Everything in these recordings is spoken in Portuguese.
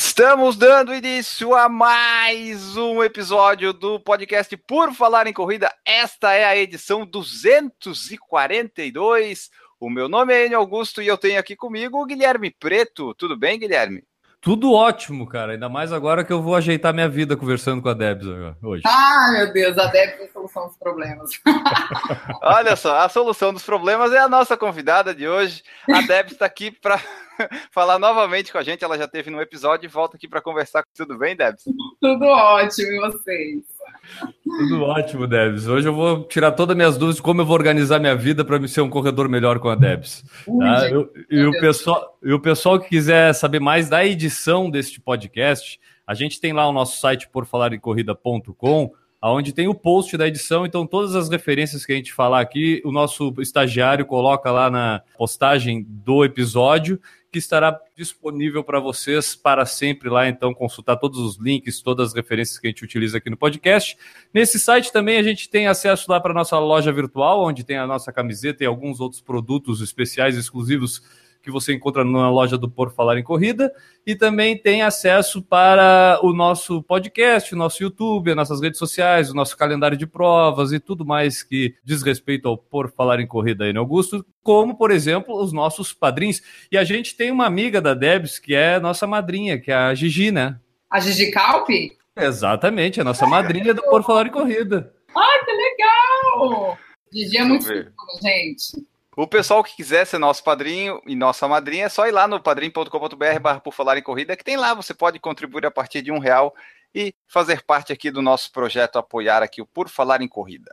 Estamos dando início a mais um episódio do podcast Por Falar em Corrida. Esta é a edição 242. O meu nome é Enio Augusto e eu tenho aqui comigo o Guilherme Preto. Tudo bem, Guilherme? Tudo ótimo, cara. Ainda mais agora que eu vou ajeitar minha vida conversando com a Debs hoje. Ah, meu Deus, a Debs é a solução dos problemas. Olha só, a solução dos problemas é a nossa convidada de hoje. A Debs está aqui para falar novamente com a gente. Ela já teve no episódio e volta aqui para conversar. Tudo bem, Debs? Tudo ótimo, e vocês? Tudo ótimo, Debs. Hoje eu vou tirar todas as minhas dúvidas de como eu vou organizar minha vida para me ser um corredor melhor com a Debs. Tá? Eu, e, o pessoal, e o pessoal que quiser saber mais da edição deste podcast, a gente tem lá o nosso site porfalarecorrida.com, aonde tem o post da edição, então todas as referências que a gente falar aqui, o nosso estagiário coloca lá na postagem do episódio que estará disponível para vocês para sempre lá, então consultar todos os links, todas as referências que a gente utiliza aqui no podcast. Nesse site também a gente tem acesso lá para nossa loja virtual, onde tem a nossa camiseta e alguns outros produtos especiais exclusivos que você encontra na loja do Por Falar em Corrida, e também tem acesso para o nosso podcast, o nosso YouTube, as nossas redes sociais, o nosso calendário de provas e tudo mais que diz respeito ao Por Falar em Corrida aí no Augusto, como, por exemplo, os nossos padrinhos. E a gente tem uma amiga da Debs que é nossa madrinha, que é a Gigi, né? A Gigi Calpe? Exatamente, a nossa madrinha do Por Falar em Corrida. Ai, que legal! Gigi é muito fofo, gente. O pessoal que quiser ser nosso padrinho e nossa madrinha, é só ir lá no padrim.com.br barra por falar em corrida, que tem lá, você pode contribuir a partir de um real e fazer parte aqui do nosso projeto, apoiar aqui o Por Falar em Corrida.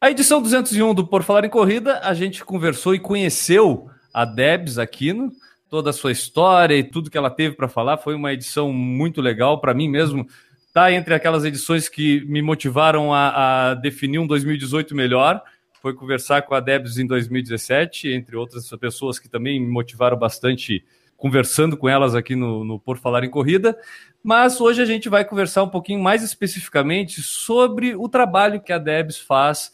A edição 201 do Por Falar em Corrida, a gente conversou e conheceu a Debs Aquino, toda a sua história e tudo que ela teve para falar. Foi uma edição muito legal para mim mesmo. Tá entre aquelas edições que me motivaram a, a definir um 2018 melhor foi conversar com a Debs em 2017, entre outras pessoas que também me motivaram bastante conversando com elas aqui no, no Por Falar em Corrida. Mas hoje a gente vai conversar um pouquinho mais especificamente sobre o trabalho que a Debs faz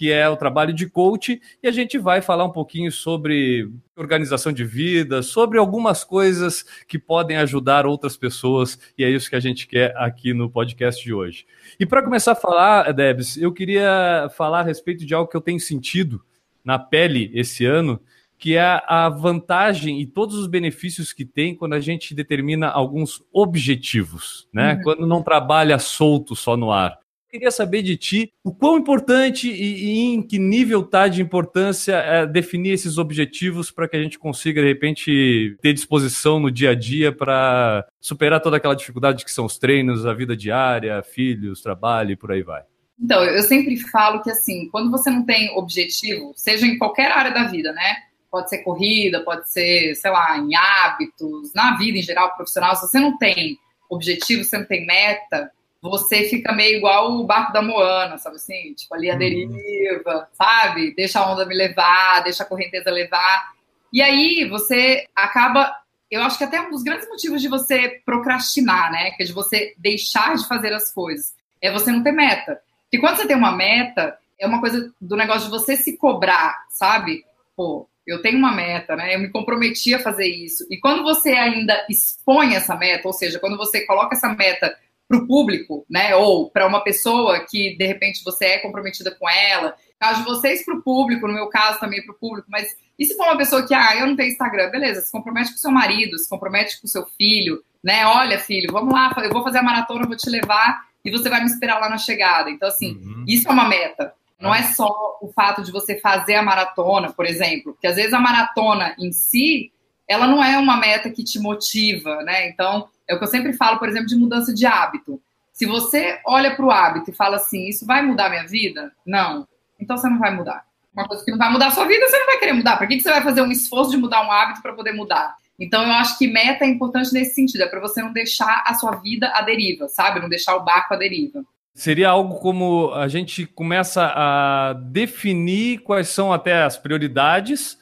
que é o trabalho de coach, e a gente vai falar um pouquinho sobre organização de vida, sobre algumas coisas que podem ajudar outras pessoas, e é isso que a gente quer aqui no podcast de hoje. E para começar a falar, Debs, eu queria falar a respeito de algo que eu tenho sentido na pele esse ano, que é a vantagem e todos os benefícios que tem quando a gente determina alguns objetivos, né? Uhum. Quando não trabalha solto só no ar queria saber de ti o quão importante e, e em que nível está de importância é, definir esses objetivos para que a gente consiga, de repente, ter disposição no dia a dia para superar toda aquela dificuldade que são os treinos, a vida diária, filhos, trabalho e por aí vai. Então, eu sempre falo que, assim, quando você não tem objetivo, seja em qualquer área da vida, né? Pode ser corrida, pode ser, sei lá, em hábitos, na vida em geral, profissional. Se você não tem objetivo, você não tem meta, você fica meio igual o barco da Moana, sabe assim? Tipo, ali a uhum. deriva, sabe? Deixa a onda me levar, deixa a correnteza levar. E aí você acaba. Eu acho que até um dos grandes motivos de você procrastinar, né? Que é de você deixar de fazer as coisas. É você não ter meta. Porque quando você tem uma meta, é uma coisa do negócio de você se cobrar, sabe? Pô, eu tenho uma meta, né? Eu me comprometi a fazer isso. E quando você ainda expõe essa meta, ou seja, quando você coloca essa meta para o público, né? Ou para uma pessoa que de repente você é comprometida com ela. Caso de vocês para o público, no meu caso também para o público, mas e se for uma pessoa que, ah, eu não tenho Instagram, beleza, se compromete com seu marido, se compromete com seu filho, né? Olha, filho, vamos lá, eu vou fazer a maratona, vou te levar e você vai me esperar lá na chegada. Então, assim, uhum. isso é uma meta. Não é só o fato de você fazer a maratona, por exemplo, porque às vezes a maratona em si, ela não é uma meta que te motiva, né? Então, é o que eu sempre falo, por exemplo, de mudança de hábito. Se você olha para o hábito e fala assim, isso vai mudar minha vida? Não. Então você não vai mudar. Uma coisa que não vai mudar a sua vida, você não vai querer mudar. Para que, que você vai fazer um esforço de mudar um hábito para poder mudar? Então eu acho que meta é importante nesse sentido, é para você não deixar a sua vida à deriva, sabe? Não deixar o barco à deriva. Seria algo como a gente começa a definir quais são até as prioridades,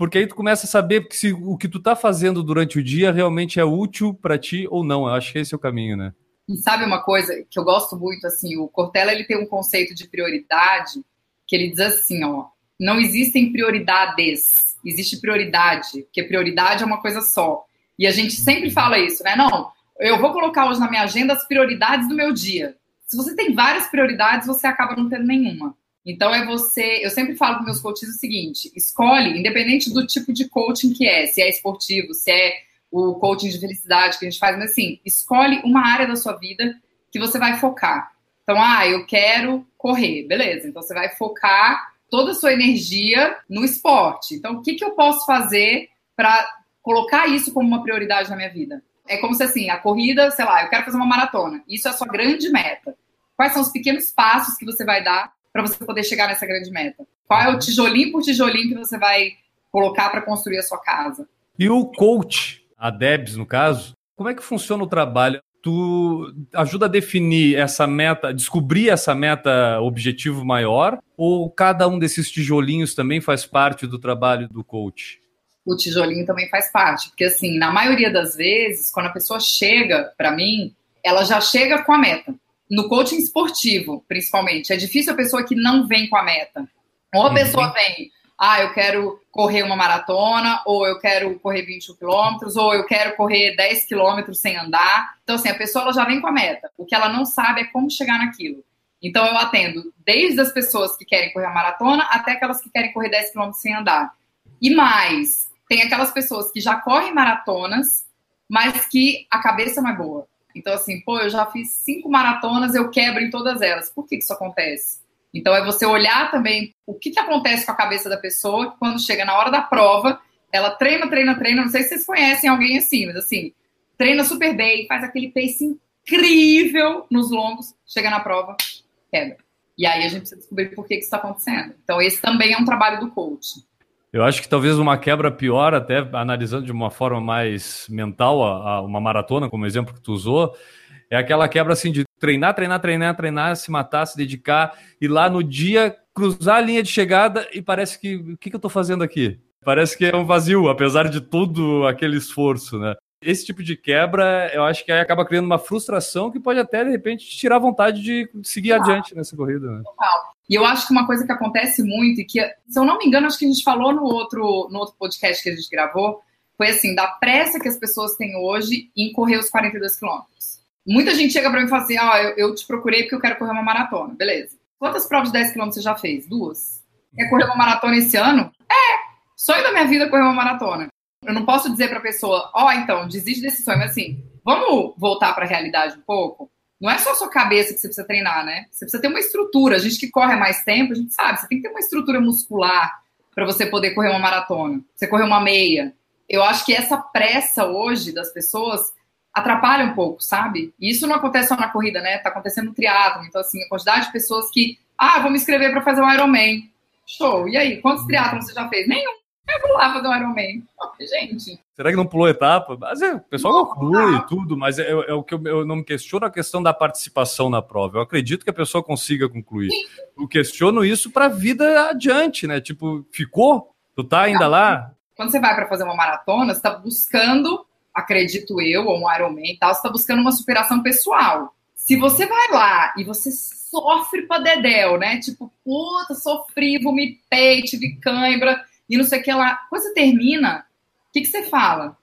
porque aí tu começa a saber se o que tu está fazendo durante o dia realmente é útil para ti ou não. Eu acho que esse é o caminho, né? E sabe uma coisa que eu gosto muito, assim, o Cortella ele tem um conceito de prioridade que ele diz assim, ó, não existem prioridades, existe prioridade, porque prioridade é uma coisa só. E a gente sempre fala isso, né? Não, eu vou colocar hoje na minha agenda as prioridades do meu dia. Se você tem várias prioridades, você acaba não tendo nenhuma. Então é você, eu sempre falo para meus coaches o seguinte: escolhe, independente do tipo de coaching que é, se é esportivo, se é o coaching de felicidade que a gente faz, mas assim, escolhe uma área da sua vida que você vai focar. Então, ah, eu quero correr, beleza. Então você vai focar toda a sua energia no esporte. Então, o que, que eu posso fazer para colocar isso como uma prioridade na minha vida? É como se assim, a corrida, sei lá, eu quero fazer uma maratona. Isso é a sua grande meta. Quais são os pequenos passos que você vai dar para você poder chegar nessa grande meta? Qual é o tijolinho por tijolinho que você vai colocar para construir a sua casa? E o coach, a Debs no caso, como é que funciona o trabalho? Tu ajuda a definir essa meta, descobrir essa meta objetivo maior, ou cada um desses tijolinhos também faz parte do trabalho do coach? O tijolinho também faz parte, porque assim, na maioria das vezes, quando a pessoa chega para mim, ela já chega com a meta no coaching esportivo, principalmente, é difícil a pessoa que não vem com a meta. Ou a uhum. pessoa vem, ah, eu quero correr uma maratona, ou eu quero correr 21 quilômetros, ou eu quero correr 10 quilômetros sem andar. Então, assim, a pessoa ela já vem com a meta. O que ela não sabe é como chegar naquilo. Então, eu atendo desde as pessoas que querem correr a maratona até aquelas que querem correr 10 quilômetros sem andar. E mais, tem aquelas pessoas que já correm maratonas, mas que a cabeça não é boa. Então, assim, pô, eu já fiz cinco maratonas, eu quebro em todas elas. Por que, que isso acontece? Então, é você olhar também o que, que acontece com a cabeça da pessoa quando chega na hora da prova, ela treina, treina, treina. Não sei se vocês conhecem alguém assim, mas assim, treina super bem, faz aquele pace incrível nos longos, chega na prova, quebra. E aí a gente precisa descobrir por que, que isso está acontecendo. Então, esse também é um trabalho do coach. Eu acho que talvez uma quebra pior, até analisando de uma forma mais mental, a, a uma maratona, como exemplo que tu usou, é aquela quebra assim de treinar, treinar, treinar, treinar, se matar, se dedicar, e lá no dia cruzar a linha de chegada e parece que o que, que eu estou fazendo aqui? Parece que é um vazio, apesar de todo aquele esforço, né? Esse tipo de quebra, eu acho que acaba criando uma frustração que pode até, de repente, tirar a vontade de seguir ah, adiante nessa corrida. Né? Total. E eu acho que uma coisa que acontece muito, e que, se eu não me engano, acho que a gente falou no outro, no outro podcast que a gente gravou, foi assim, da pressa que as pessoas têm hoje em correr os 42 quilômetros. Muita gente chega para mim e fala assim, ah, eu, eu, te procurei porque eu quero correr uma maratona. Beleza. Quantas provas de 10 quilômetros você já fez? Duas. Quer correr uma maratona esse ano? É! Sonho da minha vida é correr uma maratona. Eu não posso dizer para a pessoa, ó, oh, então, desiste desse sonho, mas assim, vamos voltar para a realidade um pouco? Não é só a sua cabeça que você precisa treinar, né? Você precisa ter uma estrutura. A gente que corre mais tempo, a gente sabe, você tem que ter uma estrutura muscular para você poder correr uma maratona, você correr uma meia. Eu acho que essa pressa hoje das pessoas atrapalha um pouco, sabe? E isso não acontece só na corrida, né? Tá acontecendo no triatlo. Então, assim, a quantidade de pessoas que, ah, vou me inscrever para fazer um Ironman. Show. E aí, quantos triatlons você já fez? Nenhum. Eu vou lá fazer um Ironman. Gente. Será que não pulou etapa? Mas é, o pessoal conclui e tudo, mas é, é, o que eu, eu, não me questiono a questão da participação na prova. Eu acredito que a pessoa consiga concluir. Eu questiono isso para a vida adiante, né? Tipo, ficou? Tu tá ainda lá? Quando você vai para fazer uma maratona, você tá buscando, acredito eu, ou um Ironman e tal, você tá buscando uma superação pessoal. Se você vai lá e você sofre pra dedéu, né? Tipo, puta, sofri, vomitei, tive cãibra e não sei o que lá. Quando você termina, o que, que você fala?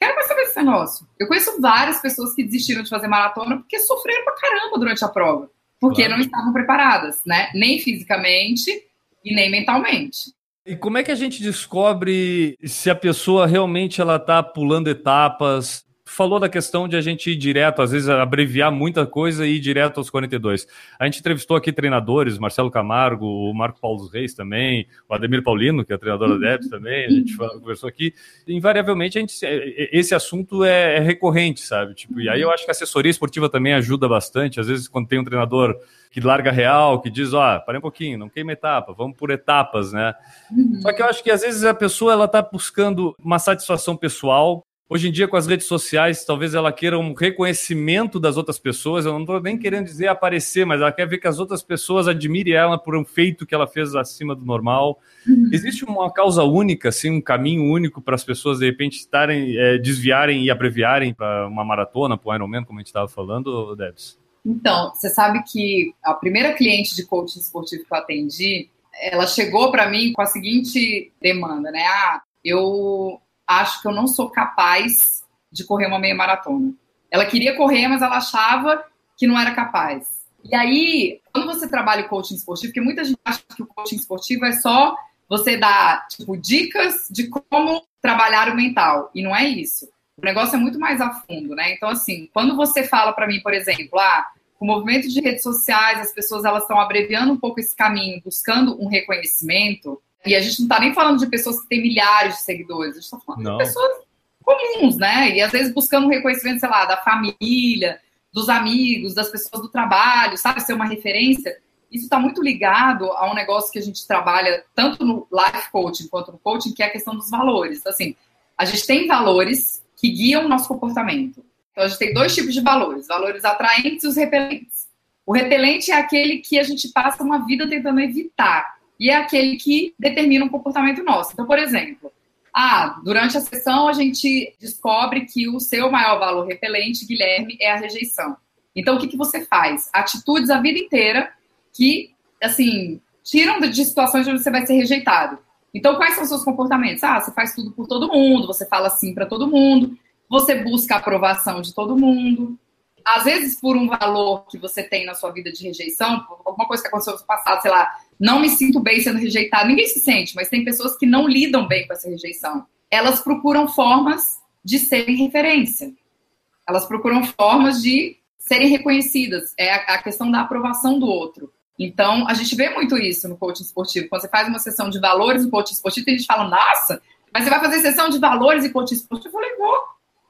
Quero mais saber se é nosso. Eu conheço várias pessoas que desistiram de fazer maratona porque sofreram pra caramba durante a prova. Porque claro. não estavam preparadas, né? Nem fisicamente e nem mentalmente. E como é que a gente descobre se a pessoa realmente ela tá pulando etapas, falou da questão de a gente ir direto, às vezes abreviar muita coisa e ir direto aos 42. A gente entrevistou aqui treinadores, Marcelo Camargo, o Marco Paulo Reis também, o Ademir Paulino, que é treinador da DEPS também, a gente conversou aqui. Invariavelmente, a gente, esse assunto é, é recorrente, sabe? Tipo, e aí eu acho que a assessoria esportiva também ajuda bastante. Às vezes, quando tem um treinador que larga real, que diz, ó, oh, parei um pouquinho, não queima etapa, vamos por etapas, né? Uhum. Só que eu acho que às vezes a pessoa ela tá buscando uma satisfação pessoal Hoje em dia, com as redes sociais, talvez ela queira um reconhecimento das outras pessoas. Eu não estou nem querendo dizer aparecer, mas ela quer ver que as outras pessoas admirem ela por um feito que ela fez acima do normal. Uhum. Existe uma causa única, assim, um caminho único para as pessoas, de repente, estarem, é, desviarem e abreviarem para uma maratona, para o Ironman, como a gente estava falando, Debs? Então, você sabe que a primeira cliente de coaching esportivo que eu atendi, ela chegou para mim com a seguinte demanda, né? Ah, eu acho que eu não sou capaz de correr uma meia maratona. Ela queria correr, mas ela achava que não era capaz. E aí, quando você trabalha o coaching esportivo, porque muita gente acha que o coaching esportivo é só você dar, tipo, dicas de como trabalhar o mental. E não é isso. O negócio é muito mais a fundo, né? Então, assim, quando você fala para mim, por exemplo, ah, o movimento de redes sociais, as pessoas elas estão abreviando um pouco esse caminho, buscando um reconhecimento, e a gente não está nem falando de pessoas que têm milhares de seguidores, a gente está falando não. de pessoas comuns, né? E às vezes buscando um reconhecimento, sei lá, da família, dos amigos, das pessoas do trabalho, sabe? Ser uma referência. Isso está muito ligado a um negócio que a gente trabalha tanto no life coaching quanto no coaching, que é a questão dos valores. Então, assim, a gente tem valores que guiam o nosso comportamento. Então, a gente tem dois tipos de valores: valores atraentes e os repelentes. O repelente é aquele que a gente passa uma vida tentando evitar e é aquele que determina um comportamento nosso. Então, por exemplo, ah, durante a sessão a gente descobre que o seu maior valor repelente, Guilherme, é a rejeição. Então, o que, que você faz? Atitudes a vida inteira que, assim, tiram de situações onde você vai ser rejeitado. Então, quais são os seus comportamentos? Ah, você faz tudo por todo mundo, você fala sim para todo mundo, você busca a aprovação de todo mundo, às vezes por um valor que você tem na sua vida de rejeição, alguma coisa que aconteceu no passado, sei lá, não me sinto bem sendo rejeitado. Ninguém se sente, mas tem pessoas que não lidam bem com essa rejeição. Elas procuram formas de serem referência. Elas procuram formas de serem reconhecidas. É a, questão da aprovação do outro. Então, a gente vê muito isso no coaching esportivo. Quando você faz uma sessão de valores no coaching esportivo, tem gente fala, nossa, mas você vai fazer sessão de valores e coaching esportivo? Eu falei, vou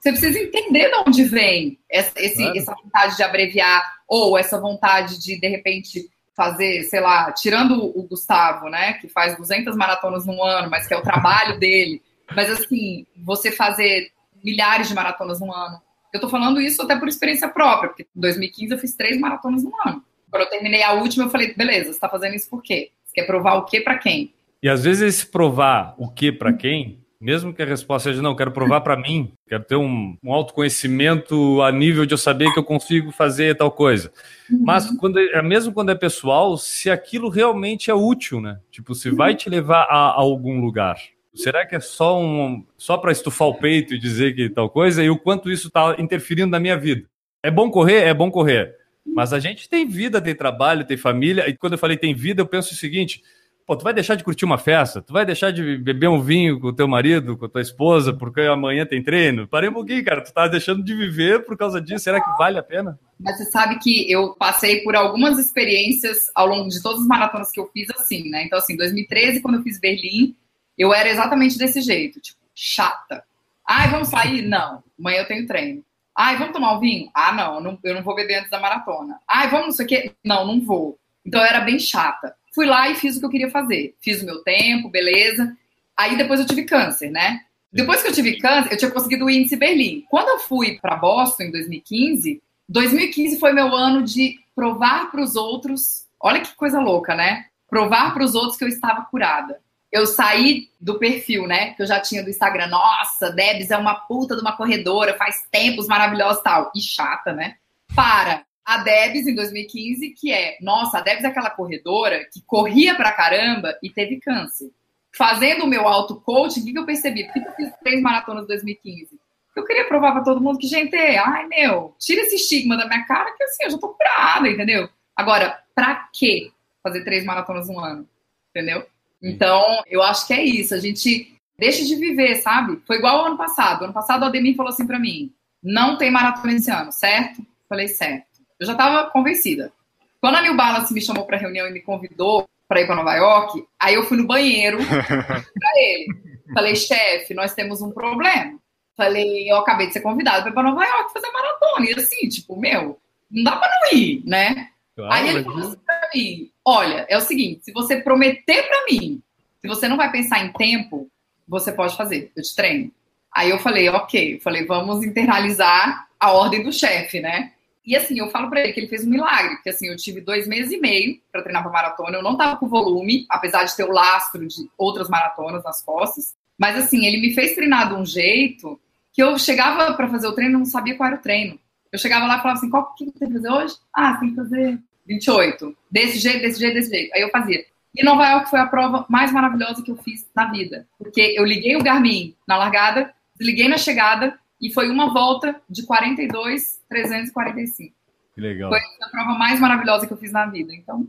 você precisa entender de onde vem essa, esse, claro. essa vontade de abreviar, ou essa vontade de, de repente, fazer, sei lá, tirando o Gustavo, né, que faz 200 maratonas no ano, mas que é o trabalho dele, mas assim, você fazer milhares de maratonas no ano. Eu tô falando isso até por experiência própria, porque em 2015 eu fiz três maratonas no ano. Quando eu terminei a última, eu falei, beleza, você tá fazendo isso por quê? Você quer provar o quê para quem? E às vezes esse provar o que para quem mesmo que a resposta seja não, quero provar para mim, quero ter um, um, autoconhecimento a nível de eu saber que eu consigo fazer tal coisa. Uhum. Mas quando é, mesmo quando é pessoal, se aquilo realmente é útil, né? Tipo, se vai te levar a, a algum lugar. Será que é só um só para estufar o peito e dizer que tal coisa e o quanto isso está interferindo na minha vida? É bom correr, é bom correr. Mas a gente tem vida, tem trabalho, tem família. E quando eu falei tem vida, eu penso o seguinte: Pô, tu vai deixar de curtir uma festa? Tu vai deixar de beber um vinho com o teu marido, com a tua esposa, porque amanhã tem treino? Parei um pouquinho, cara. Tu tá deixando de viver por causa disso. Será que vale a pena? Mas você sabe que eu passei por algumas experiências ao longo de todas as maratonas que eu fiz assim, né? Então, assim, 2013, quando eu fiz Berlim, eu era exatamente desse jeito, tipo, chata. Ai, vamos sair? Não. Amanhã eu tenho treino. Ai, vamos tomar um vinho? Ah, não, não eu não vou beber antes da maratona. Ai, vamos não sei o quê? Não, não vou. Então eu era bem chata. Fui lá e fiz o que eu queria fazer. Fiz o meu tempo, beleza. Aí depois eu tive câncer, né? Depois que eu tive câncer, eu tinha conseguido o índice Berlim. Quando eu fui para Boston em 2015, 2015 foi meu ano de provar para os outros. Olha que coisa louca, né? Provar para os outros que eu estava curada. Eu saí do perfil, né? Que eu já tinha do Instagram. Nossa, Debs é uma puta de uma corredora, faz tempos maravilhosos tal. E chata, né? Para a Debs em 2015, que é, nossa, a Debs é aquela corredora que corria pra caramba e teve câncer. Fazendo o meu auto-coaching, o que, eu percebi? Por que eu fiz três maratonas em 2015? Eu queria provar para todo mundo que, gente, ai meu, tira esse estigma da minha cara que assim, eu já tô curada, entendeu? Agora, pra que fazer três maratonas um ano? Entendeu? Então, eu acho que é isso. A gente deixa de viver, sabe? Foi igual ao ano passado. Ano passado, o Ademir falou assim para mim: não tem maratona esse ano, certo? Falei, certo. Eu já estava convencida. Quando a New Balance me chamou para reunião e me convidou para ir para Nova York, aí eu fui no banheiro para ele. Falei, chefe, nós temos um problema. Falei, eu acabei de ser convidado para ir para Nova York fazer maratona. E assim, tipo, meu, não dá para não ir, né? Claro, aí ele falou assim para mim: olha, é o seguinte, se você prometer para mim, se você não vai pensar em tempo, você pode fazer, eu te treino. Aí eu falei, ok, eu falei, vamos internalizar a ordem do chefe, né? E assim, eu falo pra ele que ele fez um milagre, porque assim, eu tive dois meses e meio para treinar pra maratona, eu não tava com volume, apesar de ter o lastro de outras maratonas nas costas, mas assim, ele me fez treinar de um jeito que eu chegava para fazer o treino e não sabia qual era o treino. Eu chegava lá e falava assim, qual que você tem que fazer hoje? Ah, tem que fazer 28. Desse jeito, desse jeito, desse jeito. Aí eu fazia. E Nova York foi a prova mais maravilhosa que eu fiz na vida. Porque eu liguei o Garmin na largada, desliguei na chegada, e foi uma volta de 42, 345. Que legal. Foi a prova mais maravilhosa que eu fiz na vida. Então,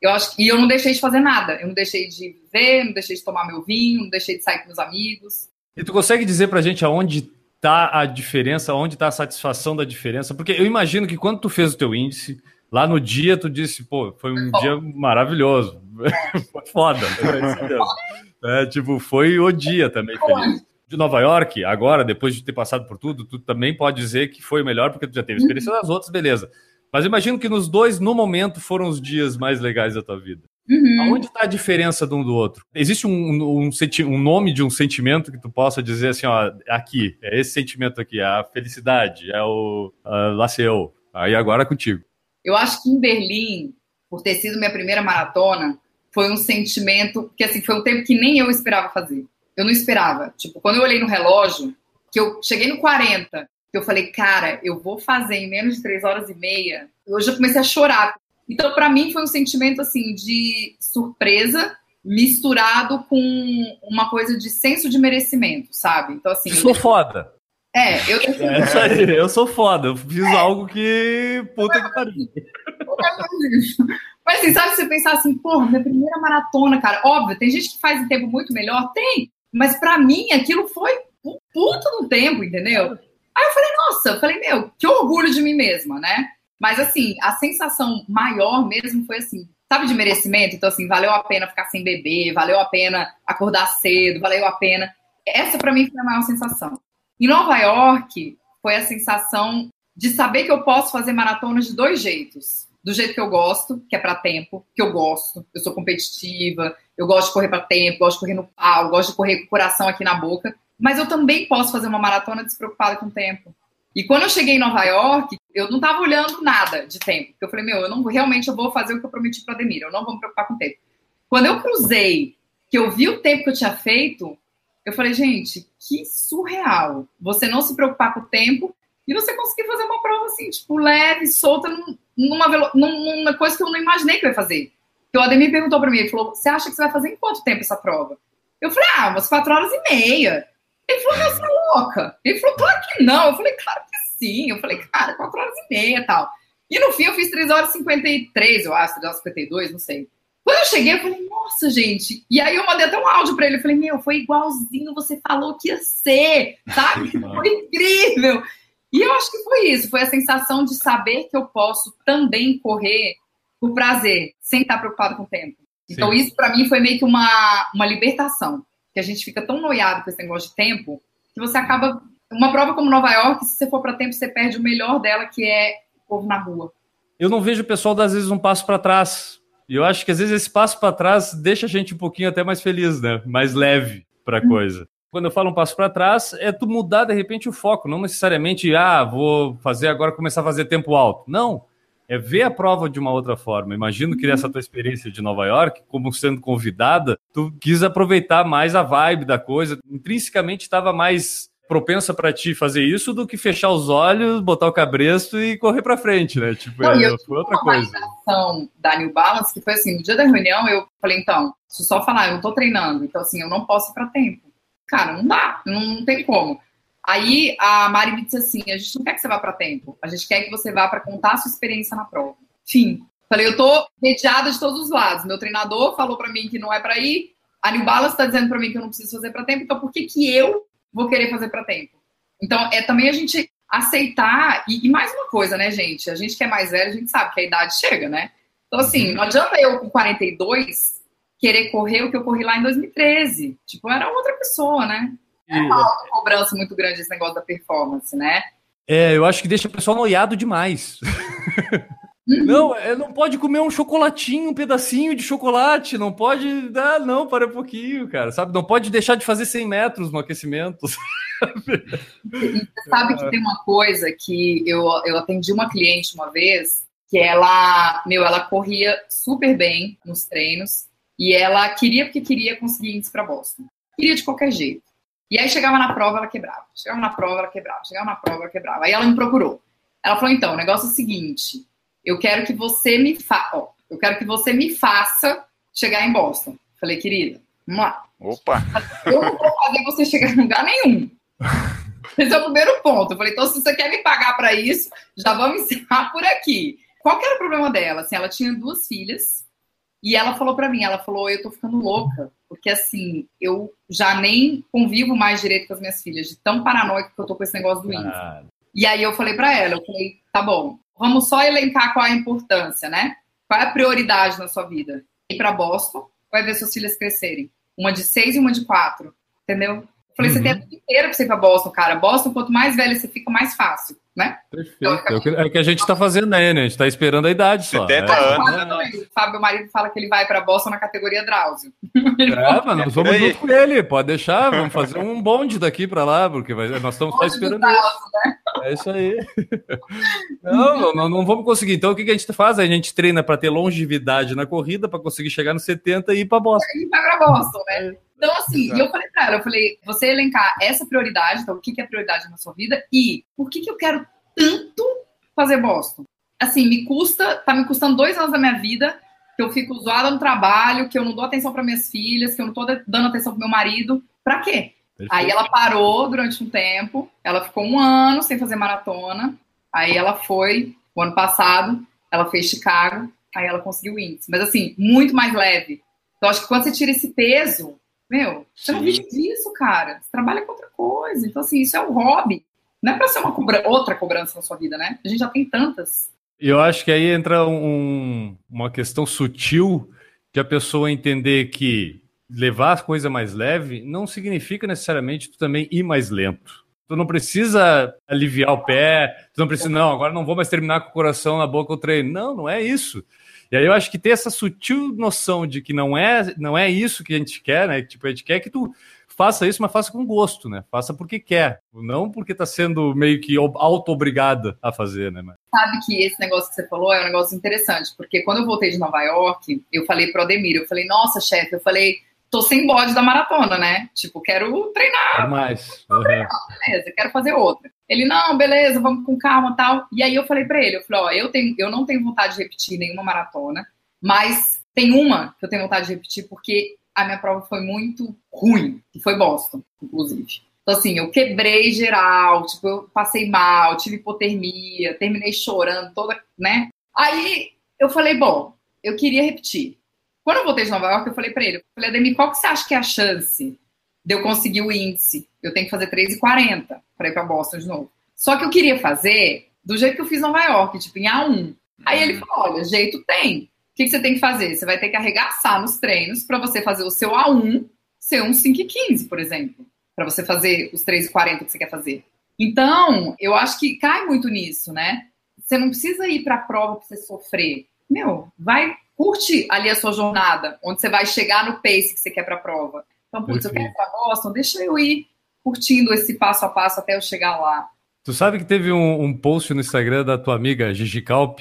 eu acho que. E eu não deixei de fazer nada. Eu não deixei de ver, não deixei de tomar meu vinho, não deixei de sair com meus amigos. E tu consegue dizer pra gente aonde tá a diferença, onde tá a satisfação da diferença? Porque eu imagino que quando tu fez o teu índice, lá no dia tu disse, pô, foi um dia maravilhoso. foi foda. é, tipo, foi o dia também feliz. De Nova York, agora, depois de ter passado por tudo, tu também pode dizer que foi melhor porque tu já teve experiência das outras, beleza. Mas imagino que nos dois, no momento, foram os dias mais legais da tua vida. Uhum. Aonde está a diferença de um do outro? Existe um, um, um, nome de um sentimento que tu possa dizer assim, ó, aqui, é esse sentimento aqui, é a felicidade, é o uh, Laceu. Aí agora é contigo. Eu acho que em Berlim, por ter sido minha primeira maratona, foi um sentimento que assim foi um tempo que nem eu esperava fazer. Eu não esperava. Tipo, quando eu olhei no relógio, que eu cheguei no 40, que eu falei, cara, eu vou fazer em menos de três horas e meia. Eu já comecei a chorar, então, para mim, foi um sentimento assim de surpresa misturado com uma coisa de senso de merecimento, sabe? Então, assim. Eu sou foda. É, eu. É isso aí, eu sou foda. Eu fiz é. algo que. Puta que pariu. Mas assim, sabe, você pensar assim, porra, minha primeira maratona, cara. Óbvio, tem gente que faz em tempo muito melhor, tem. Mas para mim, aquilo foi um puto no tempo, entendeu? Aí eu falei, nossa, eu falei, meu, que orgulho de mim mesma, né? Mas, assim, a sensação maior mesmo foi assim, sabe, de merecimento? Então, assim, valeu a pena ficar sem beber, valeu a pena acordar cedo, valeu a pena. Essa, para mim, foi a maior sensação. Em Nova York, foi a sensação de saber que eu posso fazer maratonas de dois jeitos. Do jeito que eu gosto, que é para tempo, que eu gosto. Eu sou competitiva, eu gosto de correr para tempo, gosto de correr no pau, gosto de correr com o coração aqui na boca. Mas eu também posso fazer uma maratona despreocupada com o tempo. E quando eu cheguei em Nova York, eu não estava olhando nada de tempo. Eu falei, meu, eu não realmente eu vou fazer o que eu prometi para Demir, eu não vou me preocupar com o tempo. Quando eu cruzei, que eu vi o tempo que eu tinha feito, eu falei, gente, que surreal. Você não se preocupar com o tempo e você conseguir fazer uma prova assim, tipo, leve, solta, numa, numa coisa que eu não imaginei que eu ia fazer. Que o Ademir perguntou para mim, ele falou, você acha que você vai fazer em quanto tempo essa prova? Eu falei, ah, umas quatro horas e meia. Ele falou, meu, você é louca? Ele falou, claro que não. Eu falei, claro que sim. Eu falei, cara, 4 horas e meia e tal. E no fim eu fiz 3 horas e 53, eu acho, 3 horas e 52, não sei. Quando eu cheguei, eu falei, nossa, gente. E aí eu mandei até um áudio pra ele. Eu falei, meu, foi igualzinho você falou que ia ser, sabe? Foi incrível. E eu acho que foi isso. Foi a sensação de saber que eu posso também correr por prazer, sem estar preocupado com o tempo. Então, Sim. isso para mim foi meio que uma, uma libertação que a gente fica tão noiado com esse negócio de tempo, que você acaba. Uma prova como Nova York, se você for para tempo, você perde o melhor dela, que é o povo na rua. Eu não vejo o pessoal, às vezes, um passo para trás. E eu acho que, às vezes, esse passo para trás deixa a gente um pouquinho até mais feliz, né? Mais leve para a coisa. Quando eu falo um passo para trás, é tu mudar, de repente, o foco. Não necessariamente, ah, vou fazer agora, começar a fazer tempo alto. Não é ver a prova de uma outra forma. Imagino que nessa tua experiência de Nova York, como sendo convidada, tu quis aproveitar mais a vibe da coisa, intrinsecamente estava mais propensa para ti fazer isso do que fechar os olhos, botar o cabresto e correr para frente, né? Tipo, não, é, foi outra coisa. A da New Balance que foi assim, no dia da reunião eu falei, então, se só falar, eu não tô treinando, então assim, eu não posso ir para tempo. Cara, não dá, não, tem como. Aí a Mari me disse assim: a gente não quer que você vá para tempo, a gente quer que você vá para contar a sua experiência na prova. Fim. Falei, eu tô mediada de todos os lados. Meu treinador falou para mim que não é para ir, a New Balance está dizendo para mim que eu não preciso fazer para tempo, então por que, que eu vou querer fazer para tempo? Então é também a gente aceitar, e, e, mais uma coisa, né, gente? A gente que é mais velho, a gente sabe que a idade chega, né? Então, assim, uhum. não adianta eu com 42 querer correr o que eu corri lá em 2013. Tipo, era outra pessoa, né? É uma cobrança muito grande esse negócio da performance, né? É, eu acho que deixa o pessoal noiado demais. Não, é, não pode comer um chocolatinho, um pedacinho de chocolate, não pode. Ah, não, para um pouquinho, cara, sabe? Não pode deixar de fazer 100 metros no aquecimento. Você sabe que tem uma coisa que eu, eu atendi uma cliente uma vez, que ela, meu, ela corria super bem nos treinos e ela queria porque queria conseguir índice para Boston. Queria de qualquer jeito. E aí chegava na prova, ela quebrava. Chegava na prova, ela quebrava. Chegava na prova, ela quebrava. Aí ela me procurou. Ela falou: então, o negócio é o seguinte: eu quero que você me faça. Eu quero que você me faça chegar em Boston. Falei, querida, vamos lá. Opa! Eu não vou fazer você chegar em lugar nenhum. Esse é o primeiro ponto. Eu falei, então, se você quer me pagar para isso, já vamos encerrar por aqui. Qual que era o problema dela? Assim, ela tinha duas filhas e ela falou para mim, ela falou, eu tô ficando louca, porque assim, eu já nem convivo mais direito com as minhas filhas, de tão paranoico que eu tô com esse negócio do índice. Ah. E aí eu falei para ela, eu falei, tá bom, vamos só elencar qual é a importância, né? Qual é a prioridade na sua vida? Ir para Boston, vai ver suas filhas crescerem. Uma de seis e uma de quatro, entendeu? Falei, uhum. você tem a vida inteira pra você ir pra Boston, cara. Boston, quanto mais velha você fica, mais fácil, né? Perfeito. Então, é, o que, é o que a gente tá fazendo aí, né? A gente tá esperando a idade só. 70 é. anos. O Fábio, marido, fala que ele vai pra Boston na categoria Drauzio. É, mano, nós vamos junto com ele. Pode deixar, vamos fazer um bonde daqui pra lá, porque nós estamos só esperando Drauzio, né? É isso aí. Não, não, não, vamos conseguir. Então, o que, que a gente faz? A gente treina para ter longevidade na corrida, para conseguir chegar no 70 e ir para Boston. E vai para Boston, né? Então, assim, Exato. e eu falei pra ela, eu falei, você elencar essa prioridade, então, o que, que é prioridade na sua vida e por que, que eu quero tanto fazer Boston? Assim, me custa, tá me custando dois anos da minha vida que eu fico zoada no trabalho, que eu não dou atenção para minhas filhas, que eu não tô dando atenção pro meu marido. Pra quê? Perfeito. Aí ela parou durante um tempo, ela ficou um ano sem fazer maratona, aí ela foi, o ano passado, ela fez Chicago, aí ela conseguiu o índice. Mas assim, muito mais leve. Então, acho que quando você tira esse peso, meu, você Sim. não vive disso, cara. Você trabalha com outra coisa. Então, assim, isso é um hobby. Não é pra ser uma cobra outra cobrança na sua vida, né? A gente já tem tantas. Eu acho que aí entra um, uma questão sutil de a pessoa entender que levar a coisa mais leve não significa necessariamente tu também ir mais lento. Tu não precisa aliviar o pé, tu não precisa, não, agora não vou mais terminar com o coração na boca o treino. Não, não é isso. E aí eu acho que ter essa sutil noção de que não é, não é isso que a gente quer, né? Tipo, a gente quer que tu faça isso, mas faça com gosto, né? Faça porque quer, não porque tá sendo meio que auto-obrigada a fazer, né? Sabe que esse negócio que você falou é um negócio interessante, porque quando eu voltei de Nova York, eu falei pro Ademir, eu falei, nossa, chefe, eu falei, tô sem bode da maratona, né? Tipo, quero treinar. Quero mais. Uhum. Beleza, quero fazer outra. Ele, não, beleza, vamos com calma tal. E aí eu falei para ele, eu falei, ó, eu, tenho, eu não tenho vontade de repetir nenhuma maratona, mas tem uma que eu tenho vontade de repetir porque a minha prova foi muito ruim, que foi Boston, inclusive. Então, assim, eu quebrei geral, tipo, eu passei mal, tive hipotermia, terminei chorando toda, né? Aí eu falei, bom, eu queria repetir. Quando eu voltei de Nova York, eu falei para ele, eu falei, Ademir, qual que você acha que é a chance de eu conseguir o índice? Eu tenho que fazer 3,40 para ir para Boston de novo. Só que eu queria fazer do jeito que eu fiz em Nova York, tipo em A1. Aí ele falou, olha, jeito tem. O que, que você tem que fazer? Você vai ter que arregaçar nos treinos para você fazer o seu A1 ser um 5,15, por exemplo. Para você fazer os 3,40 que você quer fazer. Então, eu acho que cai muito nisso, né? Você não precisa ir para a prova para você sofrer. Meu, vai curte ali a sua jornada, onde você vai chegar no pace que você quer para a prova. Então, putz, eu quero ir para Boston, deixa eu ir curtindo esse passo a passo até eu chegar lá. Tu sabe que teve um, um post no Instagram da tua amiga Gigi Calp,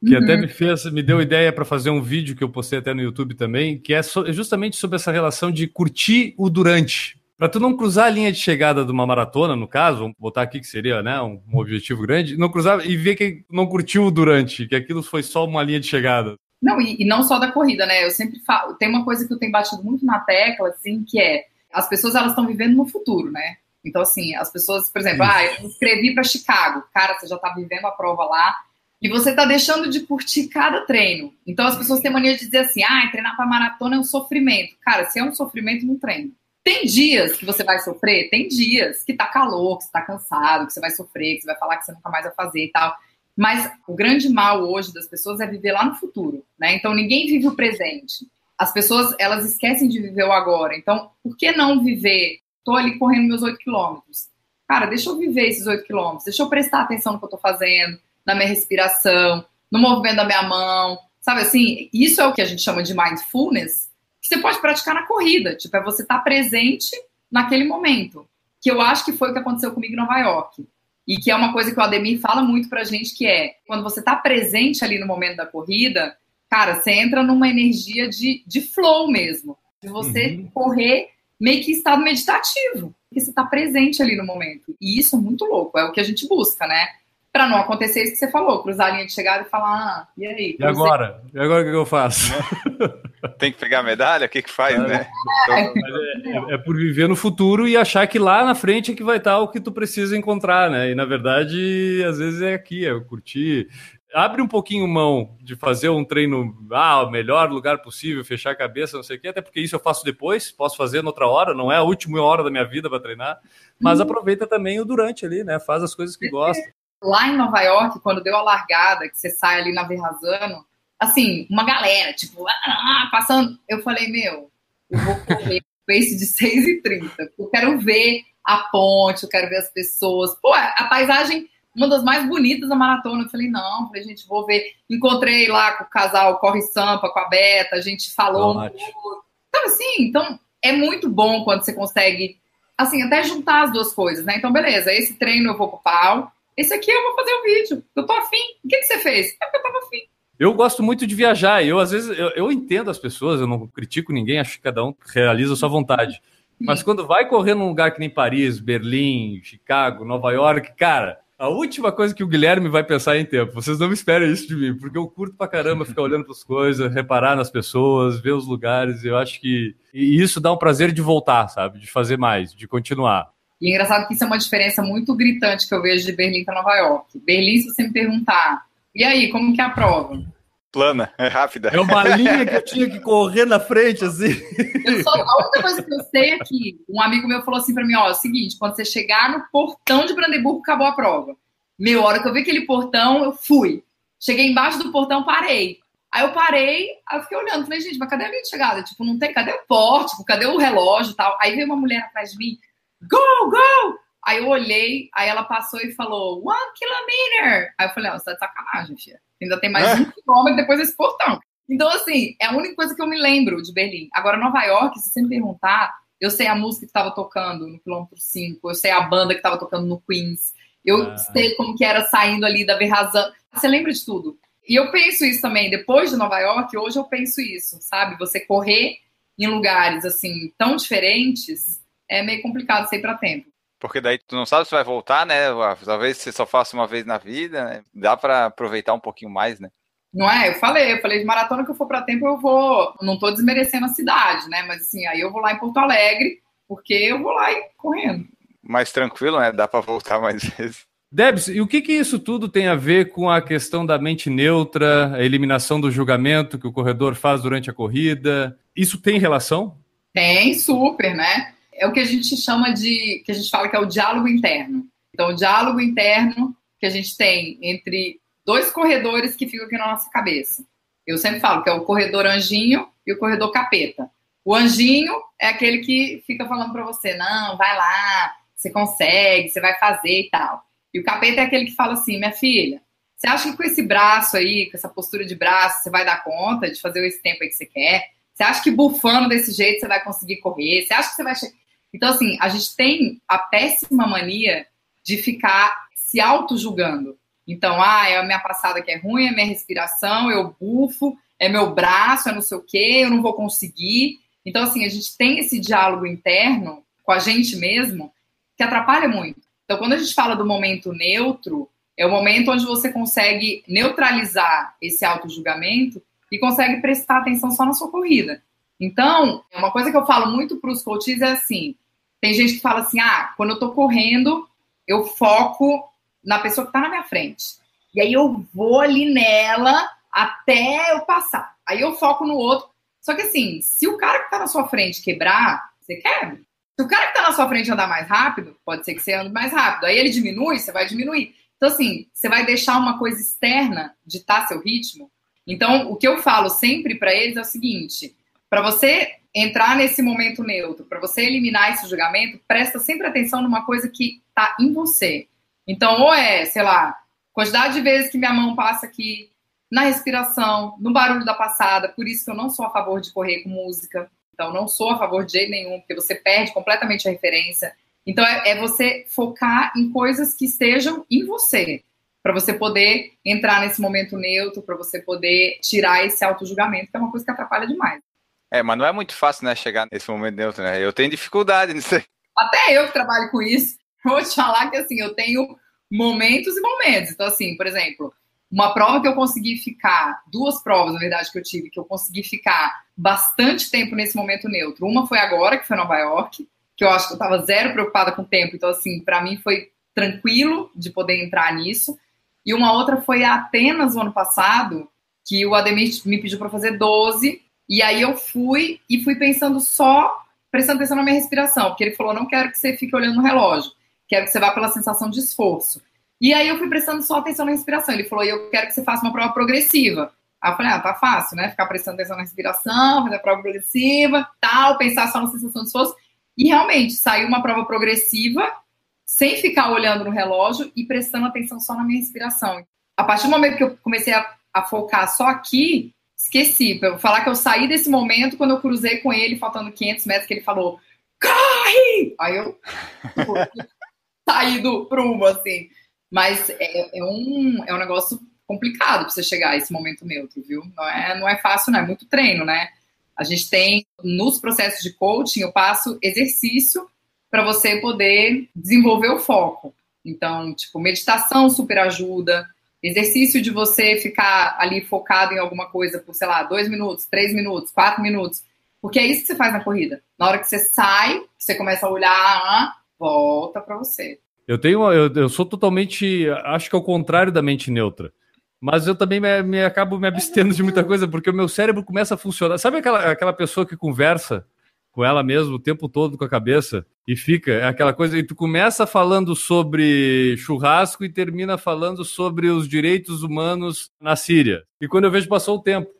que uhum. até me fez, me deu ideia para fazer um vídeo que eu postei até no YouTube também, que é so, justamente sobre essa relação de curtir o durante. Para tu não cruzar a linha de chegada de uma maratona, no caso, vamos botar aqui que seria né, um, um objetivo grande, não cruzar e ver que não curtiu o durante, que aquilo foi só uma linha de chegada. Não, e, e, não só da corrida, né? Eu sempre falo, tem uma coisa que eu tenho batido muito na tecla, assim, que é as pessoas elas estão vivendo no futuro, né? Então, assim, as pessoas, por exemplo, ah, eu me inscrevi para Chicago, cara, você já tá vivendo a prova lá e você tá deixando de curtir cada treino. Então, as pessoas têm mania de dizer assim, ah, treinar para maratona é um sofrimento. Cara, se é um sofrimento, não treino. Tem dias que você vai sofrer, tem dias que tá calor, que você tá cansado, que você vai sofrer, que você vai falar que você nunca mais vai fazer e tal. Mas o grande mal hoje das pessoas é viver lá no futuro, né? Então ninguém vive o presente. As pessoas, elas esquecem de viver o agora. Então, por que não viver? Tô ali correndo meus oito quilômetros. Cara, deixa eu viver esses oito quilômetros. Deixa eu prestar atenção no que eu tô fazendo, na minha respiração. no movimento da minha mão, sabe assim? Isso é o que a gente chama de mindfulness, que você pode praticar na corrida. Tipo, é você estar tá presente naquele momento. Que eu acho que foi o que aconteceu comigo em Nova York. E que é uma coisa que o Ademir fala muito pra gente, que é quando você tá presente ali no momento da corrida, cara, você entra numa energia de, de flow mesmo. De você uhum. correr meio que em estado meditativo. Porque você tá presente ali no momento. E isso é muito louco, é o que a gente busca, né? Pra não acontecer isso que você falou, cruzar a linha de chegada e falar, ah, e aí? E agora? E agora o que eu faço? Tem que pegar a medalha? O que que faz, é, né? Então... É, é, é, por viver no futuro e achar que lá na frente é que vai estar o que tu precisa encontrar, né? E na verdade, às vezes é aqui, é curtir. Abre um pouquinho mão de fazer um treino, ah, o melhor lugar possível, fechar a cabeça, não sei o quê, até porque isso eu faço depois, posso fazer noutra hora, não é a última hora da minha vida para treinar, mas uhum. aproveita também o durante ali, né? Faz as coisas que gosta lá em Nova York, quando deu a largada, que você sai ali na Verrazano, assim, uma galera, tipo, ah, passando. Eu falei, meu, eu vou correr pace de 6,30. Eu quero ver a ponte, eu quero ver as pessoas. Pô, a paisagem, uma das mais bonitas da maratona. Eu falei, não, falei, gente, vou ver. Encontrei lá com o casal Corre Sampa, com a Beta, a gente falou um. Então, assim, então é muito bom quando você consegue, assim, até juntar as duas coisas, né? Então, beleza, esse treino eu vou pro pau, esse aqui eu vou fazer o um vídeo. Eu tô afim. O que, que você fez? É porque eu tava afim. Eu gosto muito de viajar. Eu, às vezes, eu, eu, entendo as pessoas, eu não critico ninguém, acho que cada um realiza a sua vontade. Mas quando vai correr num lugar que nem Paris, Berlim, Chicago, Nova York, cara, a última coisa que o Guilherme vai pensar é em tempo. Vocês não me esperem isso de mim, porque eu curto pra caramba ficar olhando para as coisas, reparar nas pessoas, ver os lugares. Eu acho que e isso dá um prazer de voltar, sabe? De fazer mais, de continuar. E é engraçado que isso é uma diferença muito gritante que eu vejo de Berlim para Nova York. Berlim, se você me perguntar, e aí, como que é a prova? Plana, é rápida. É uma linha que eu tinha que correr na frente, assim. Eu só, a única coisa que eu sei é que um amigo meu falou assim para mim, ó, é o seguinte, quando você chegar no portão de Brandeburgo, acabou a prova. Meu, a hora que eu vi aquele portão, eu fui. Cheguei embaixo do portão, parei. Aí eu parei, aí eu fiquei olhando, falei, gente, mas cadê a linha de chegada? Tipo, não tem, cadê o pórtico, cadê o relógio e tal? Aí veio uma mulher atrás de mim, go, go! Aí eu olhei, aí ela passou e falou, one kilometer. Aí eu falei, ó, você tá de sacanagem, filha. Ainda tem mais um quilômetro depois desse portão. Então, assim, é a única coisa que eu me lembro de Berlim. Agora, Nova York, se você me perguntar, eu sei a música que estava tocando no quilômetro 5, eu sei a banda que estava tocando no Queens, eu ah. sei como que era saindo ali da Verrazan. Você lembra de tudo. E eu penso isso também, depois de Nova York, hoje eu penso isso, sabe? Você correr em lugares, assim, tão diferentes, é meio complicado sair para tempo. Porque daí tu não sabe se vai voltar, né? Talvez você só faça uma vez na vida, né? Dá para aproveitar um pouquinho mais, né? Não é? Eu falei, eu falei de maratona que eu for para tempo, eu vou. Não tô desmerecendo a cidade, né? Mas assim, aí eu vou lá em Porto Alegre, porque eu vou lá e correndo. Mais tranquilo, né? Dá para voltar mais vezes. Debs, e o que, que isso tudo tem a ver com a questão da mente neutra, a eliminação do julgamento que o corredor faz durante a corrida? Isso tem relação? Tem, super, né? É o que a gente chama de, que a gente fala que é o diálogo interno. Então, o diálogo interno que a gente tem entre dois corredores que ficam aqui na nossa cabeça. Eu sempre falo que é o corredor anjinho e o corredor capeta. O anjinho é aquele que fica falando para você, não, vai lá, você consegue, você vai fazer e tal. E o capeta é aquele que fala assim, minha filha, você acha que com esse braço aí, com essa postura de braço, você vai dar conta de fazer esse tempo aí que você quer? Você acha que bufando desse jeito você vai conseguir correr? Você acha que você vai então, assim, a gente tem a péssima mania de ficar se auto-julgando. Então, ah, é a minha passada que é ruim, é minha respiração, eu bufo, é meu braço, é não sei o quê, eu não vou conseguir. Então, assim, a gente tem esse diálogo interno com a gente mesmo que atrapalha muito. Então, quando a gente fala do momento neutro, é o momento onde você consegue neutralizar esse auto-julgamento e consegue prestar atenção só na sua corrida. Então, uma coisa que eu falo muito para os coaches é assim: tem gente que fala assim: ah, quando eu tô correndo, eu foco na pessoa que tá na minha frente. E aí eu vou ali nela até eu passar. Aí eu foco no outro. Só que assim, se o cara que tá na sua frente quebrar, você quebra. Se o cara que tá na sua frente andar mais rápido, pode ser que você ande mais rápido. Aí ele diminui, você vai diminuir. Então, assim, você vai deixar uma coisa externa ditar seu ritmo. Então, o que eu falo sempre para eles é o seguinte: para você entrar nesse momento neutro, para você eliminar esse julgamento, presta sempre atenção numa coisa que está em você. Então, ou é, sei lá, quantidade de vezes que minha mão passa aqui na respiração, no barulho da passada. Por isso que eu não sou a favor de correr com música. Então, não sou a favor de jeito nenhum, porque você perde completamente a referência. Então, é, é você focar em coisas que estejam em você, para você poder entrar nesse momento neutro, para você poder tirar esse auto-julgamento, que é uma coisa que atrapalha demais. É, mas não é muito fácil, né, chegar nesse momento neutro, né? Eu tenho dificuldade nisso aí. Até eu que trabalho com isso, vou te falar que, assim, eu tenho momentos e momentos. Então, assim, por exemplo, uma prova que eu consegui ficar, duas provas, na verdade, que eu tive, que eu consegui ficar bastante tempo nesse momento neutro. Uma foi agora, que foi Nova York, que eu acho que eu estava zero preocupada com o tempo. Então, assim, para mim foi tranquilo de poder entrar nisso. E uma outra foi a Atenas, no ano passado, que o Ademir me pediu para fazer 12. E aí eu fui e fui pensando só, prestando atenção na minha respiração, porque ele falou: não quero que você fique olhando no relógio, quero que você vá pela sensação de esforço. E aí eu fui prestando só atenção na respiração. Ele falou: eu quero que você faça uma prova progressiva. Aí eu falei, ah, tá fácil, né? Ficar prestando atenção na respiração, fazer a prova progressiva, tal, pensar só na sensação de esforço. E realmente, saiu uma prova progressiva, sem ficar olhando no relógio e prestando atenção só na minha respiração. A partir do momento que eu comecei a, a focar só aqui, esqueci. Pra eu falar que eu saí desse momento quando eu cruzei com ele, faltando 500 metros, que ele falou, corre! Aí eu saí do prumo, assim. Mas é, é, um, é um negócio complicado para você chegar a esse momento neutro, viu? Não é, não é fácil, não. É muito treino, né? A gente tem, nos processos de coaching, eu passo exercício para você poder desenvolver o foco. Então, tipo, meditação super ajuda, exercício de você ficar ali focado em alguma coisa por, sei lá, dois minutos, três minutos, quatro minutos. Porque é isso que você faz na corrida. Na hora que você sai, você começa a olhar, volta para você. Eu tenho, eu, eu sou totalmente, acho que é o contrário da mente neutra. Mas eu também me, me, acabo me abstendo de muita coisa, porque o meu cérebro começa a funcionar. Sabe aquela, aquela pessoa que conversa com ela mesma o tempo todo com a cabeça e fica é aquela coisa e tu começa falando sobre churrasco e termina falando sobre os direitos humanos na Síria. E quando eu vejo passou o tempo.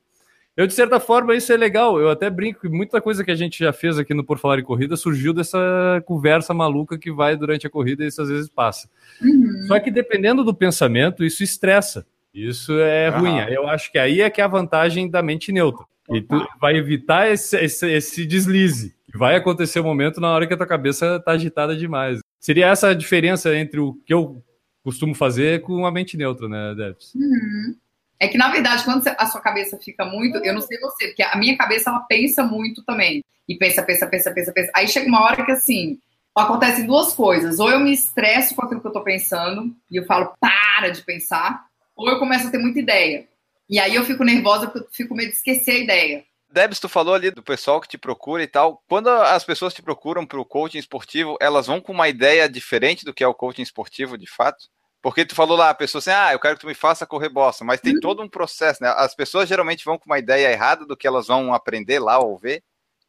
Eu, de certa forma, isso é legal. Eu até brinco que muita coisa que a gente já fez aqui no Por Falar em Corrida surgiu dessa conversa maluca que vai durante a corrida e isso às vezes passa. Uhum. Só que dependendo do pensamento, isso estressa. Isso é ruim. Eu acho que aí é que é a vantagem da mente neutra. E tu vai evitar esse, esse, esse deslize. Vai acontecer o um momento na hora que a tua cabeça está agitada demais. Seria essa a diferença entre o que eu costumo fazer com a mente neutra, né, Debs? Uhum. É que, na verdade, quando a sua cabeça fica muito. Eu não sei você, porque a minha cabeça ela pensa muito também. E pensa, pensa, pensa, pensa, pensa. Aí chega uma hora que assim. Acontecem duas coisas. Ou eu me estresso com aquilo que eu tô pensando, e eu falo, para de pensar. Ou eu começo a ter muita ideia. E aí eu fico nervosa porque eu fico com medo de esquecer a ideia. Debs, tu falou ali do pessoal que te procura e tal. Quando as pessoas te procuram para o coaching esportivo, elas vão com uma ideia diferente do que é o coaching esportivo de fato? Porque tu falou lá, a pessoa assim, ah, eu quero que tu me faça correr bosta, mas tem uhum. todo um processo, né? As pessoas geralmente vão com uma ideia errada do que elas vão aprender lá ou ver.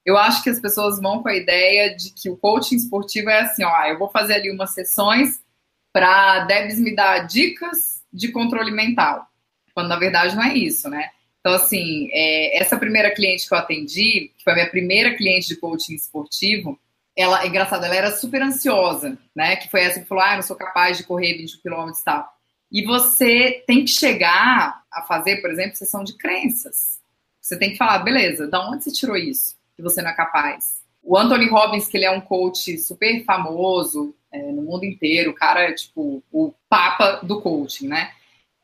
Eu acho que as pessoas vão com a ideia de que o coaching esportivo é assim, ó, eu vou fazer ali umas sessões para Debs me dar dicas de controle mental, quando na verdade não é isso, né? Então, assim, é, essa primeira cliente que eu atendi, que foi a minha primeira cliente de coaching esportivo, ela, é engraçado, ela era super ansiosa, né? Que foi essa que falou, ah, eu não sou capaz de correr 20 quilômetros e tal. E você tem que chegar a fazer, por exemplo, sessão de crenças. Você tem que falar, beleza, da onde você tirou isso? Que você não é capaz. O Anthony Robbins, que ele é um coach super famoso é, no mundo inteiro, o cara é tipo o papa do coaching, né?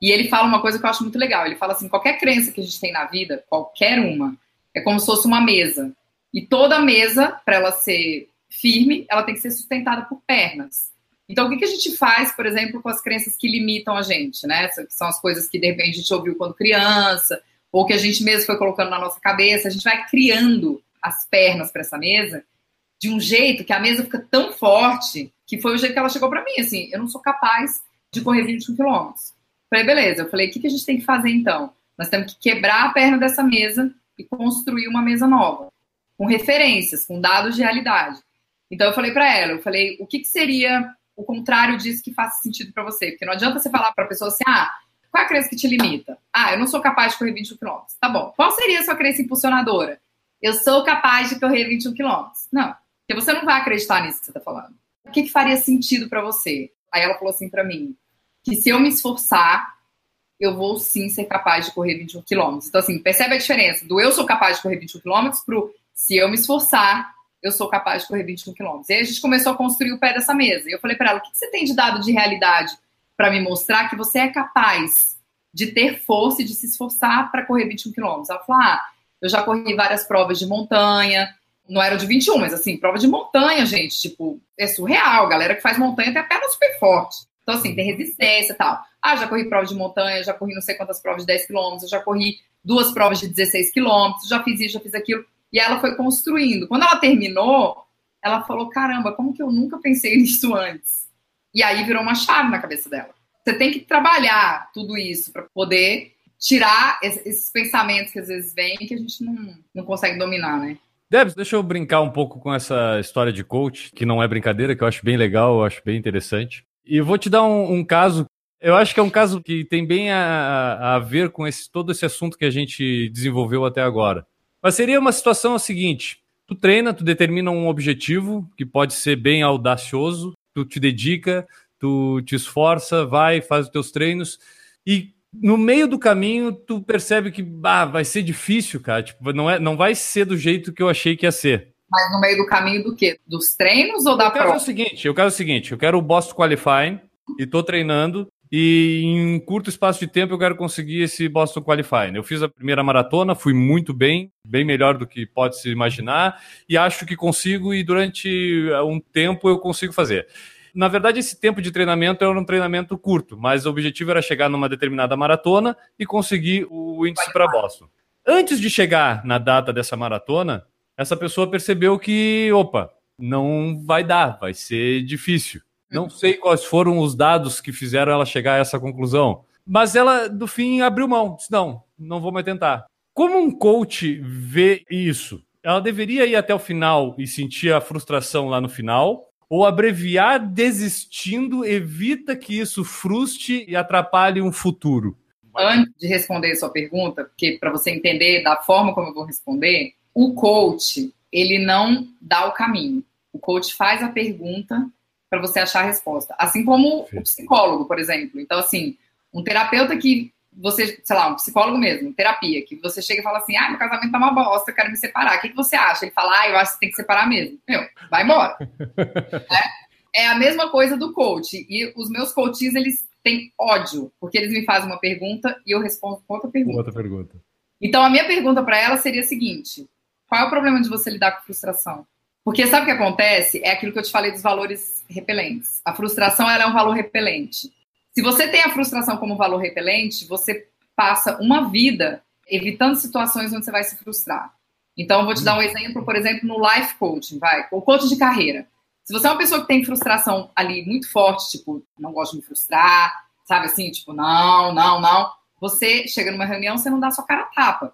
E ele fala uma coisa que eu acho muito legal. Ele fala assim: qualquer crença que a gente tem na vida, qualquer uma, é como se fosse uma mesa. E toda mesa, para ela ser firme, ela tem que ser sustentada por pernas. Então, o que, que a gente faz, por exemplo, com as crenças que limitam a gente, né? São as coisas que, de repente, a gente ouviu quando criança, ou que a gente mesmo foi colocando na nossa cabeça. A gente vai criando as pernas para essa mesa de um jeito que a mesa fica tão forte que foi o jeito que ela chegou para mim. Assim, eu não sou capaz de correr 21 quilômetros. Falei, beleza. Eu falei, o que, que a gente tem que fazer então? Nós temos que quebrar a perna dessa mesa e construir uma mesa nova, com referências, com dados de realidade. Então eu falei para ela, eu falei, o que, que seria o contrário disso que faça sentido para você? Porque não adianta você falar para a pessoa assim, ah, qual é a crença que te limita? Ah, eu não sou capaz de correr 21 km. Tá bom. Qual seria a sua crença impulsionadora? Eu sou capaz de correr 21 km. Não, porque você não vai acreditar nisso que você está falando. O que, que faria sentido para você? Aí ela falou assim para mim, que se eu me esforçar, eu vou sim ser capaz de correr 21 quilômetros. Então, assim, percebe a diferença do eu sou capaz de correr 21 quilômetros pro se eu me esforçar, eu sou capaz de correr 21 quilômetros. E aí a gente começou a construir o pé dessa mesa. E eu falei para ela: o que você tem de dado de realidade para me mostrar que você é capaz de ter força e de se esforçar para correr 21 quilômetros? Ela falou: ah, eu já corri várias provas de montanha, não eram de 21, mas assim, prova de montanha, gente, tipo, é surreal. Galera que faz montanha tem a perna super forte. Então, assim, tem resistência e tal. Ah, já corri prova de montanha, já corri não sei quantas provas de 10 quilômetros, já corri duas provas de 16 quilômetros, já fiz isso, já fiz aquilo. E ela foi construindo. Quando ela terminou, ela falou: caramba, como que eu nunca pensei nisso antes? E aí virou uma chave na cabeça dela. Você tem que trabalhar tudo isso para poder tirar esses pensamentos que às vezes vêm que a gente não, não consegue dominar, né? Debs, deixa eu brincar um pouco com essa história de coach, que não é brincadeira, que eu acho bem legal, eu acho bem interessante. E vou te dar um, um caso, eu acho que é um caso que tem bem a, a ver com esse, todo esse assunto que a gente desenvolveu até agora. Mas seria uma situação a seguinte: tu treina, tu determina um objetivo que pode ser bem audacioso, tu te dedica, tu te esforça, vai, faz os teus treinos e no meio do caminho tu percebe que vai ser difícil, cara. Tipo, não, é, não vai ser do jeito que eu achei que ia ser. Mas no meio do caminho do quê? Dos treinos ou da eu prova? É o seguinte, eu quero o seguinte, eu quero o Boston Qualifying e tô treinando e em um curto espaço de tempo eu quero conseguir esse Boston Qualifying. Eu fiz a primeira maratona, fui muito bem, bem melhor do que pode se imaginar e acho que consigo e durante um tempo eu consigo fazer. Na verdade, esse tempo de treinamento era um treinamento curto, mas o objetivo era chegar numa determinada maratona e conseguir o índice para Boston. Antes de chegar na data dessa maratona, essa pessoa percebeu que, opa, não vai dar, vai ser difícil. Não uhum. sei quais foram os dados que fizeram ela chegar a essa conclusão, mas ela, do fim, abriu mão. Disse, não, não vou mais tentar. Como um coach vê isso? Ela deveria ir até o final e sentir a frustração lá no final, ou abreviar desistindo evita que isso frustre e atrapalhe um futuro? Antes de responder a sua pergunta, porque para você entender da forma como eu vou responder, o coach, ele não dá o caminho. O coach faz a pergunta para você achar a resposta. Assim como o psicólogo, por exemplo. Então, assim, um terapeuta que você, sei lá, um psicólogo mesmo, terapia, que você chega e fala assim, ah, meu casamento tá uma bosta, eu quero me separar. O que, que você acha? Ele fala, ah, eu acho que você tem que separar mesmo. Meu, vai embora. é, é a mesma coisa do coach. E os meus coaches, eles têm ódio, porque eles me fazem uma pergunta e eu respondo com outra pergunta. Outra pergunta. Então, a minha pergunta para ela seria a seguinte: qual é o problema de você lidar com frustração? Porque sabe o que acontece? É aquilo que eu te falei dos valores repelentes. A frustração ela é um valor repelente. Se você tem a frustração como valor repelente, você passa uma vida evitando situações onde você vai se frustrar. Então, eu vou te dar um exemplo, por exemplo, no life coaching, vai, o coach de carreira. Se você é uma pessoa que tem frustração ali muito forte, tipo, não gosto de me frustrar, sabe assim, tipo, não, não, não, você chega numa reunião, você não dá sua cara a tapa,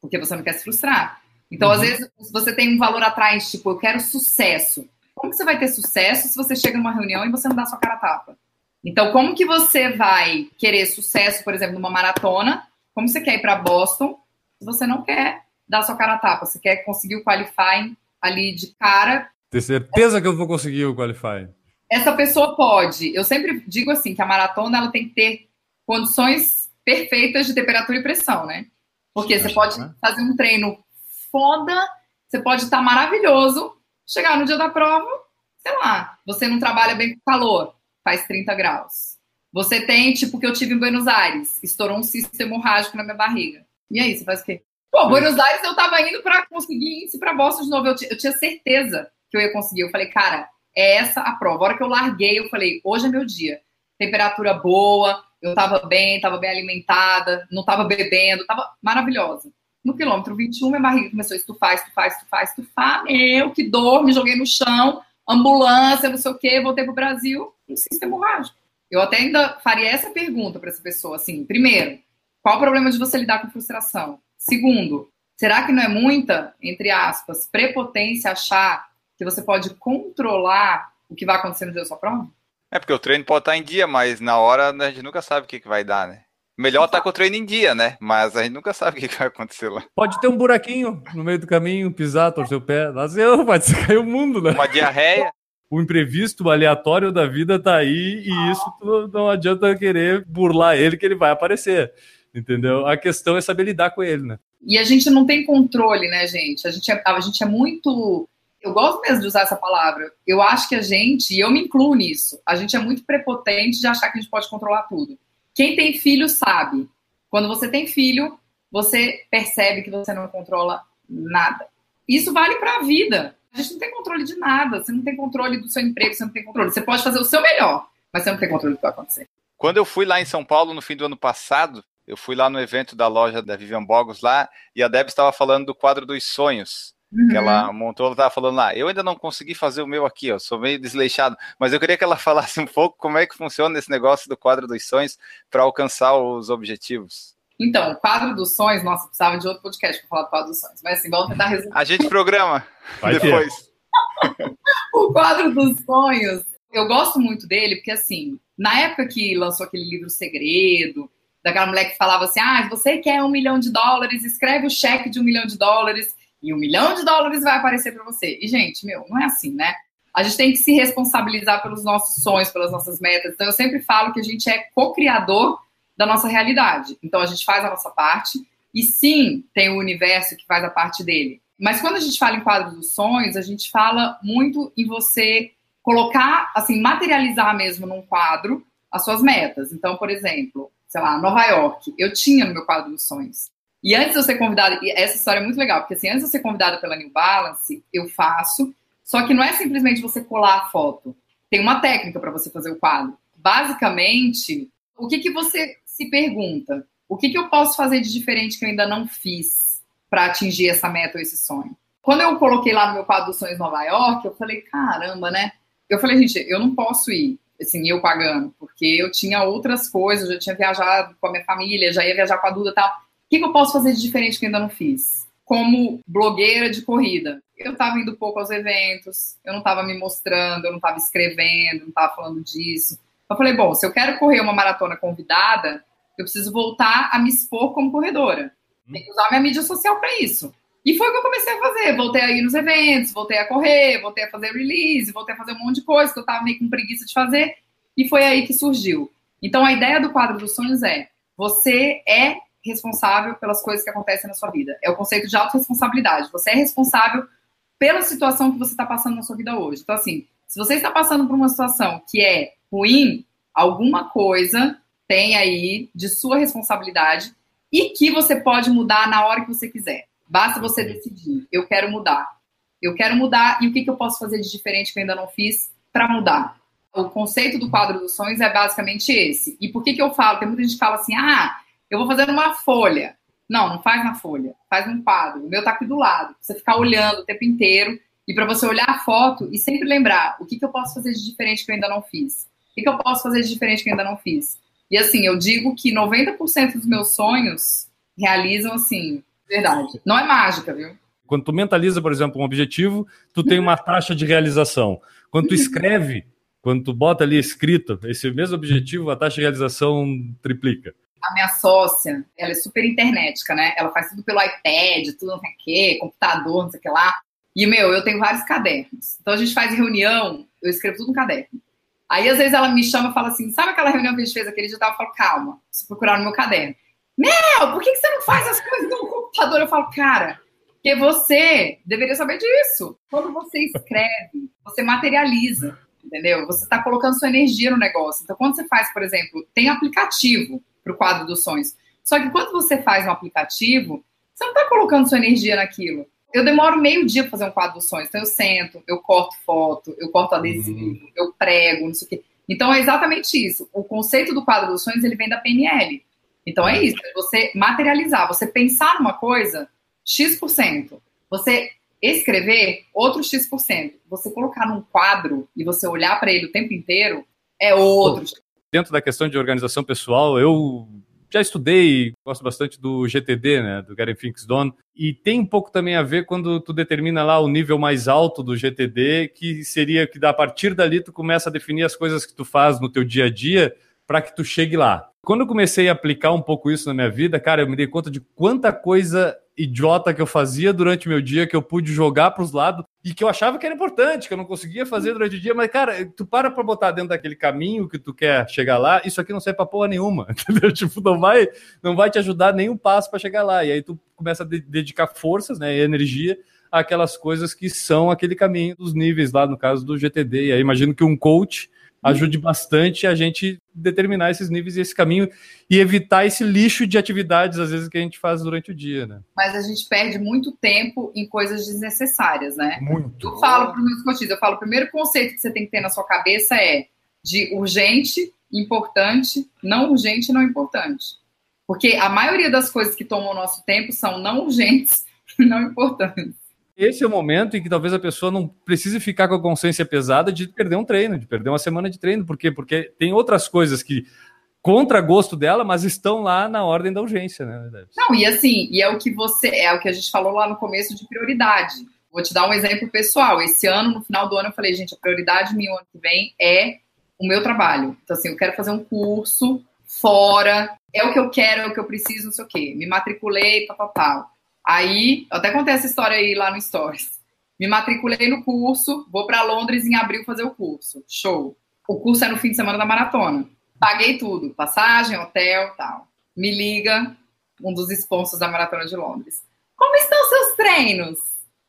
porque você não quer se frustrar. Então, uhum. às vezes, você tem um valor atrás, tipo, eu quero sucesso. Como que você vai ter sucesso se você chega numa reunião e você não dá sua cara a tapa? Então, como que você vai querer sucesso, por exemplo, numa maratona? Como você quer ir para Boston se você não quer dar sua cara a tapa? Você quer conseguir o qualifying ali de cara? Ter certeza que eu vou conseguir o qualifying. Essa pessoa pode. Eu sempre digo assim que a maratona ela tem que ter condições perfeitas de temperatura e pressão, né? Porque você pode né? fazer um treino foda, você pode estar maravilhoso, chegar no dia da prova, sei lá, você não trabalha bem com calor faz 30 graus. Você tem, tipo, que eu tive em Buenos Aires, estourou um cisto hemorrágico na minha barriga. E aí, você faz o quê? Pô, Buenos Aires eu tava indo para conseguir índice para Boston de novo. Eu, eu, tinha certeza que eu ia conseguir. Eu falei, cara, é essa a prova. A hora que eu larguei, eu falei, hoje é meu dia. Temperatura boa, eu tava bem, tava bem alimentada, não tava bebendo, tava maravilhosa. No quilômetro 21, minha barriga começou a estufar, estufar, estufar, estufar. Meu, que dor, me joguei no chão ambulância, não sei o quê, voltei para o Brasil, um sistema hemorrágico. Eu até ainda faria essa pergunta para essa pessoa, assim, primeiro, qual o problema de você lidar com frustração? Segundo, será que não é muita, entre aspas, prepotência achar que você pode controlar o que vai acontecer no dia da sua prova? É porque o treino pode estar em dia, mas na hora a gente nunca sabe o que, que vai dar, né? Melhor estar tá com o treino em dia, né? Mas a gente nunca sabe o que vai acontecer lá. Pode ter um buraquinho no meio do caminho, pisar, torcer o pé. Nasceu, pode cair o mundo, né? Uma diarreia. o imprevisto, o aleatório da vida tá aí e isso não adianta querer burlar ele que ele vai aparecer. Entendeu? A questão é saber lidar com ele, né? E a gente não tem controle, né, gente? A gente é, a gente é muito. Eu gosto mesmo de usar essa palavra. Eu acho que a gente, e eu me incluo nisso, a gente é muito prepotente de achar que a gente pode controlar tudo. Quem tem filho sabe. Quando você tem filho, você percebe que você não controla nada. Isso vale para a vida. A gente não tem controle de nada. Você não tem controle do seu emprego, você não tem controle. Você pode fazer o seu melhor, mas você não tem controle do que vai acontecer. Quando eu fui lá em São Paulo no fim do ano passado, eu fui lá no evento da loja da Vivian Bogos lá e a Deb estava falando do quadro dos sonhos. Uhum. Que ela montou, ela estava falando lá. Eu ainda não consegui fazer o meu aqui, ó, sou meio desleixado, mas eu queria que ela falasse um pouco como é que funciona esse negócio do quadro dos sonhos para alcançar os objetivos. Então, o quadro dos sonhos, nossa, precisava de outro podcast para falar do quadro dos sonhos, mas assim, vamos tentar resumir. A gente programa Vai depois. o quadro dos sonhos, eu gosto muito dele, porque assim, na época que lançou aquele livro Segredo, daquela mulher que falava assim: ah, você quer um milhão de dólares, escreve o cheque de um milhão de dólares e um milhão de dólares vai aparecer para você. E, gente, meu, não é assim, né? A gente tem que se responsabilizar pelos nossos sonhos, pelas nossas metas. Então, eu sempre falo que a gente é co-criador da nossa realidade. Então a gente faz a nossa parte e sim tem o universo que faz a parte dele. Mas quando a gente fala em quadro dos sonhos, a gente fala muito em você colocar, assim, materializar mesmo num quadro as suas metas. Então, por exemplo, sei lá, Nova York, eu tinha no meu quadro dos sonhos. E antes de eu ser convidada, e essa história é muito legal, porque assim, antes de eu ser convidada pela New Balance, eu faço, só que não é simplesmente você colar a foto. Tem uma técnica para você fazer o quadro. Basicamente, o que, que você se pergunta: o que, que eu posso fazer de diferente que eu ainda não fiz para atingir essa meta ou esse sonho? Quando eu coloquei lá no meu quadro dos sonhos Nova York, eu falei: caramba, né? Eu falei, gente, eu não posso ir, assim, eu pagando, porque eu tinha outras coisas, eu já tinha viajado com a minha família, já ia viajar com a Duda e tal. O que, que eu posso fazer de diferente que ainda não fiz? Como blogueira de corrida, eu estava indo pouco aos eventos, eu não estava me mostrando, eu não estava escrevendo, não estava falando disso. Eu falei, bom, se eu quero correr uma maratona convidada, eu preciso voltar a me expor como corredora. Tem que usar minha mídia social para isso. E foi o que eu comecei a fazer. Voltei a ir nos eventos, voltei a correr, voltei a fazer release, voltei a fazer um monte de coisa que eu tava meio com preguiça de fazer. E foi aí que surgiu. Então a ideia do quadro dos sonhos é: você é responsável pelas coisas que acontecem na sua vida. É o conceito de autorresponsabilidade. Você é responsável pela situação que você está passando na sua vida hoje. Então, assim, se você está passando por uma situação que é ruim, alguma coisa tem aí de sua responsabilidade e que você pode mudar na hora que você quiser. Basta você decidir, eu quero mudar. Eu quero mudar e o que, que eu posso fazer de diferente que eu ainda não fiz para mudar? O conceito do quadro dos sonhos é basicamente esse. E por que, que eu falo? Tem muita gente que fala assim, ah, eu vou fazer numa folha. Não, não faz na folha, faz num quadro. O meu tá aqui do lado. Você ficar olhando o tempo inteiro e para você olhar a foto e sempre lembrar o que, que eu posso fazer de diferente que eu ainda não fiz que, que eu posso fazer de diferente que ainda não fiz? E assim, eu digo que 90% dos meus sonhos realizam assim, verdade. Não é mágica, viu? Quando tu mentaliza, por exemplo, um objetivo, tu tem uma taxa de realização. Quando tu escreve, quando tu bota ali escrito esse mesmo objetivo, a taxa de realização triplica. A minha sócia, ela é super internetica, né? Ela faz tudo pelo iPad, tudo não sei o quê, computador, não sei o que lá. E, meu, eu tenho vários cadernos. Então a gente faz reunião, eu escrevo tudo no caderno. Aí, às vezes, ela me chama e fala assim: sabe aquela reunião que a gente fez aquele dia? Eu falo, calma, preciso procurar no meu caderno. Mel, por que, você não faz as coisas no computador? Eu falo, cara, porque você deveria saber disso. Quando você escreve, você materializa, entendeu? Você está colocando sua energia no negócio. Então, quando você faz, por exemplo, tem aplicativo para o quadro dos sonhos. Só que quando você faz um aplicativo, você não está colocando sua energia naquilo eu demoro meio dia pra fazer um quadro dos sonhos. Então eu sento, eu corto foto, eu corto adesivo, uhum. eu prego, não sei o quê. Então é exatamente isso. O conceito do quadro dos sonhos, ele vem da PNL. Então é isso, é você materializar, você pensar numa coisa, X%. Você escrever, outro X%. Você colocar num quadro e você olhar para ele o tempo inteiro, é outro. Dentro da questão de organização pessoal, eu já estudei, gosto bastante do GTD, né, do Getting Things Done, e tem um pouco também a ver quando tu determina lá o nível mais alto do GTD, que seria que a partir dali tu começa a definir as coisas que tu faz no teu dia a dia para que tu chegue lá. Quando eu comecei a aplicar um pouco isso na minha vida, cara, eu me dei conta de quanta coisa idiota que eu fazia durante meu dia que eu pude jogar para os lados e que eu achava que era importante, que eu não conseguia fazer durante o dia, mas, cara, tu para pra botar dentro daquele caminho que tu quer chegar lá, isso aqui não serve pra porra nenhuma, entendeu? Tipo, não vai, não vai te ajudar nenhum passo para chegar lá. E aí tu começa a de dedicar forças, né, e energia àquelas coisas que são aquele caminho dos níveis lá, no caso do GTD. E aí imagino que um coach ajude bastante a gente determinar esses níveis e esse caminho e evitar esse lixo de atividades, às vezes, que a gente faz durante o dia, né? Mas a gente perde muito tempo em coisas desnecessárias, né? Muito. Eu falo para os meus coaches, eu falo, o primeiro conceito que você tem que ter na sua cabeça é de urgente, importante, não urgente e não importante. Porque a maioria das coisas que tomam o nosso tempo são não urgentes e não importantes. Esse é o momento em que talvez a pessoa não precise ficar com a consciência pesada de perder um treino, de perder uma semana de treino. Por quê? Porque tem outras coisas que contra gosto dela, mas estão lá na ordem da urgência, né? Não, e assim, e é o que você, é o que a gente falou lá no começo de prioridade. Vou te dar um exemplo pessoal. Esse ano, no final do ano, eu falei, gente, a prioridade minha ano que vem é o meu trabalho. Então, assim, eu quero fazer um curso fora, é o que eu quero, é o que eu preciso, não sei o quê. Me matriculei, tal. Aí, eu até contei essa história aí lá no Stories. Me matriculei no curso, vou para Londres em abril fazer o curso. Show. O curso é no fim de semana da maratona. Paguei tudo, passagem, hotel, tal. Me liga um dos sponsors da maratona de Londres. Como estão seus treinos?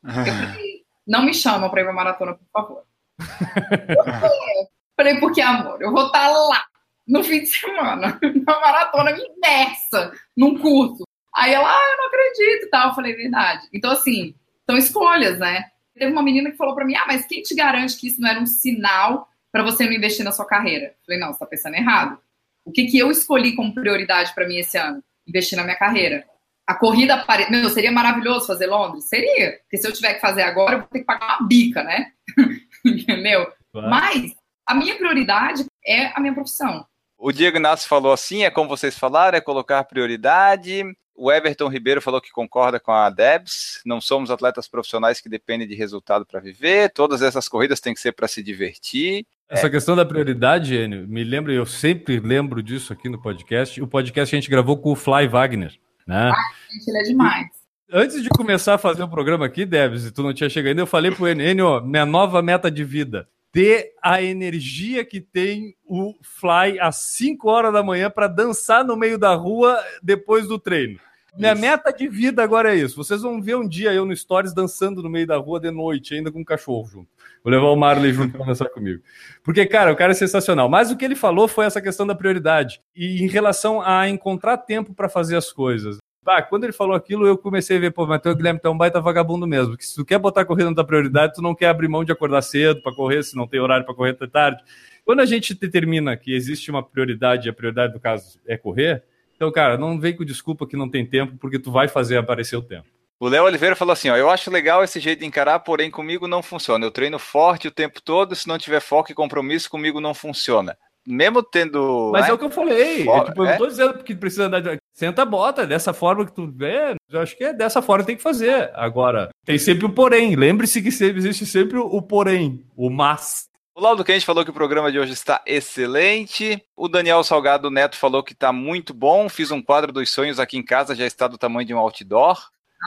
Eu falei, não me chamam para ir pra maratona, por favor. Por quê? Falei, porque, amor, eu vou estar tá lá no fim de semana, na maratona imersa, num curso. Aí ela, ah, eu não acredito e tal. Eu falei, verdade. Então, assim, são escolhas, né? Teve uma menina que falou para mim, ah, mas quem te garante que isso não era um sinal para você não investir na sua carreira? Eu falei, não, você tá pensando errado. O que, que eu escolhi como prioridade para mim esse ano? Investir na minha carreira. A corrida, pare... meu, seria maravilhoso fazer Londres? Seria. Porque se eu tiver que fazer agora, eu vou ter que pagar uma bica, né? Entendeu? Claro. Mas a minha prioridade é a minha profissão. O Diego Inácio falou assim, é como vocês falaram, é colocar prioridade, o Everton Ribeiro falou que concorda com a Debs. Não somos atletas profissionais que dependem de resultado para viver. Todas essas corridas têm que ser para se divertir. Essa é. questão da prioridade, Enio, me lembra, eu sempre lembro disso aqui no podcast. O podcast a gente gravou com o Fly Wagner. Né? Ah, gente, ele é demais. Antes de começar a fazer o programa aqui, Debs, e tu não tinha chegado ainda, eu falei pro Enio, minha nova meta de vida. Ter a energia que tem o Fly às 5 horas da manhã para dançar no meio da rua depois do treino. Minha isso. meta de vida agora é isso. Vocês vão ver um dia eu no Stories dançando no meio da rua de noite, ainda com um cachorro junto. Vou levar o Marley junto para dançar comigo. Porque, cara, o cara é sensacional. Mas o que ele falou foi essa questão da prioridade. E em relação a encontrar tempo para fazer as coisas. Ah, quando ele falou aquilo, eu comecei a ver, pô, mas o Guilherme tá um baita vagabundo mesmo. Porque se tu quer botar corrida na tua prioridade, tu não quer abrir mão de acordar cedo para correr, se não tem horário para correr até tarde. Quando a gente determina que existe uma prioridade, e a prioridade do caso é correr, então, cara, não vem com desculpa que não tem tempo, porque tu vai fazer aparecer o tempo. O Léo Oliveira falou assim: ó, eu acho legal esse jeito de encarar, porém comigo não funciona. Eu treino forte o tempo todo, se não tiver foco e compromisso, comigo não funciona. Mesmo tendo. Mas né? é o que eu falei. É, tipo, eu não é? tô dizendo que precisa andar. De... Senta a bota, dessa forma que tu vê. Eu acho que é dessa forma que tem que fazer. Agora, tem sempre o porém. Lembre-se que sempre, existe sempre o porém, o mas. O Laudo Quente falou que o programa de hoje está excelente. O Daniel Salgado Neto falou que está muito bom. Fiz um quadro dos sonhos aqui em casa, já está do tamanho de um outdoor.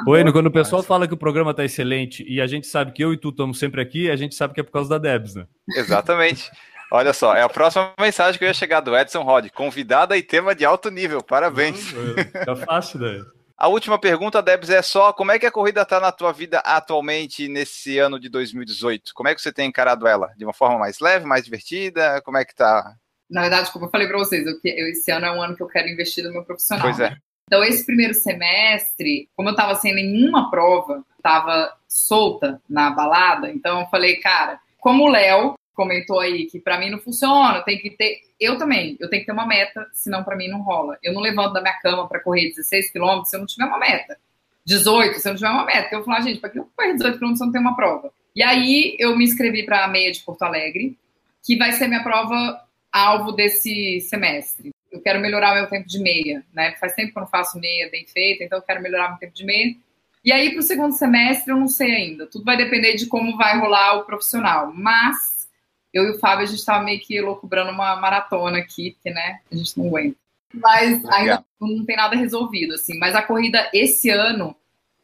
Bueno, quando o pessoal fala que o programa está excelente e a gente sabe que eu e tu estamos sempre aqui, a gente sabe que é por causa da Debs, né? Exatamente. Olha só, é a próxima mensagem que eu ia chegar do Edson Rod. Convidada e tema de alto nível. Parabéns. Tá fácil, né? A última pergunta, Debs, é só como é que a corrida está na tua vida atualmente nesse ano de 2018? Como é que você tem encarado ela? De uma forma mais leve, mais divertida? Como é que tá? Na verdade, como eu falei para vocês, eu, eu, esse ano é um ano que eu quero investir no meu profissional. Pois é. Então, esse primeiro semestre, como eu estava sem nenhuma prova, estava solta na balada, então eu falei, cara, como o Léo, comentou aí que para mim não funciona, tem que ter. Eu também, eu tenho que ter uma meta, senão para mim não rola. Eu não levanto da minha cama para correr 16 quilômetros se eu não tiver uma meta. 18, se eu não tiver uma meta. Eu falar, gente, para que eu correr 18 quilômetros se eu não tenho uma prova? E aí eu me inscrevi para a meia de Porto Alegre, que vai ser minha prova alvo desse semestre. Eu quero melhorar meu tempo de meia, né? Faz tempo que eu não faço meia bem feita, então eu quero melhorar meu tempo de meia. E aí, para o segundo semestre, eu não sei ainda. Tudo vai depender de como vai rolar o profissional. Mas eu e o Fábio, a gente estava meio que loucubrando uma maratona aqui, porque, né, a gente não aguenta. Mas ainda não tem nada resolvido, assim. Mas a corrida esse ano,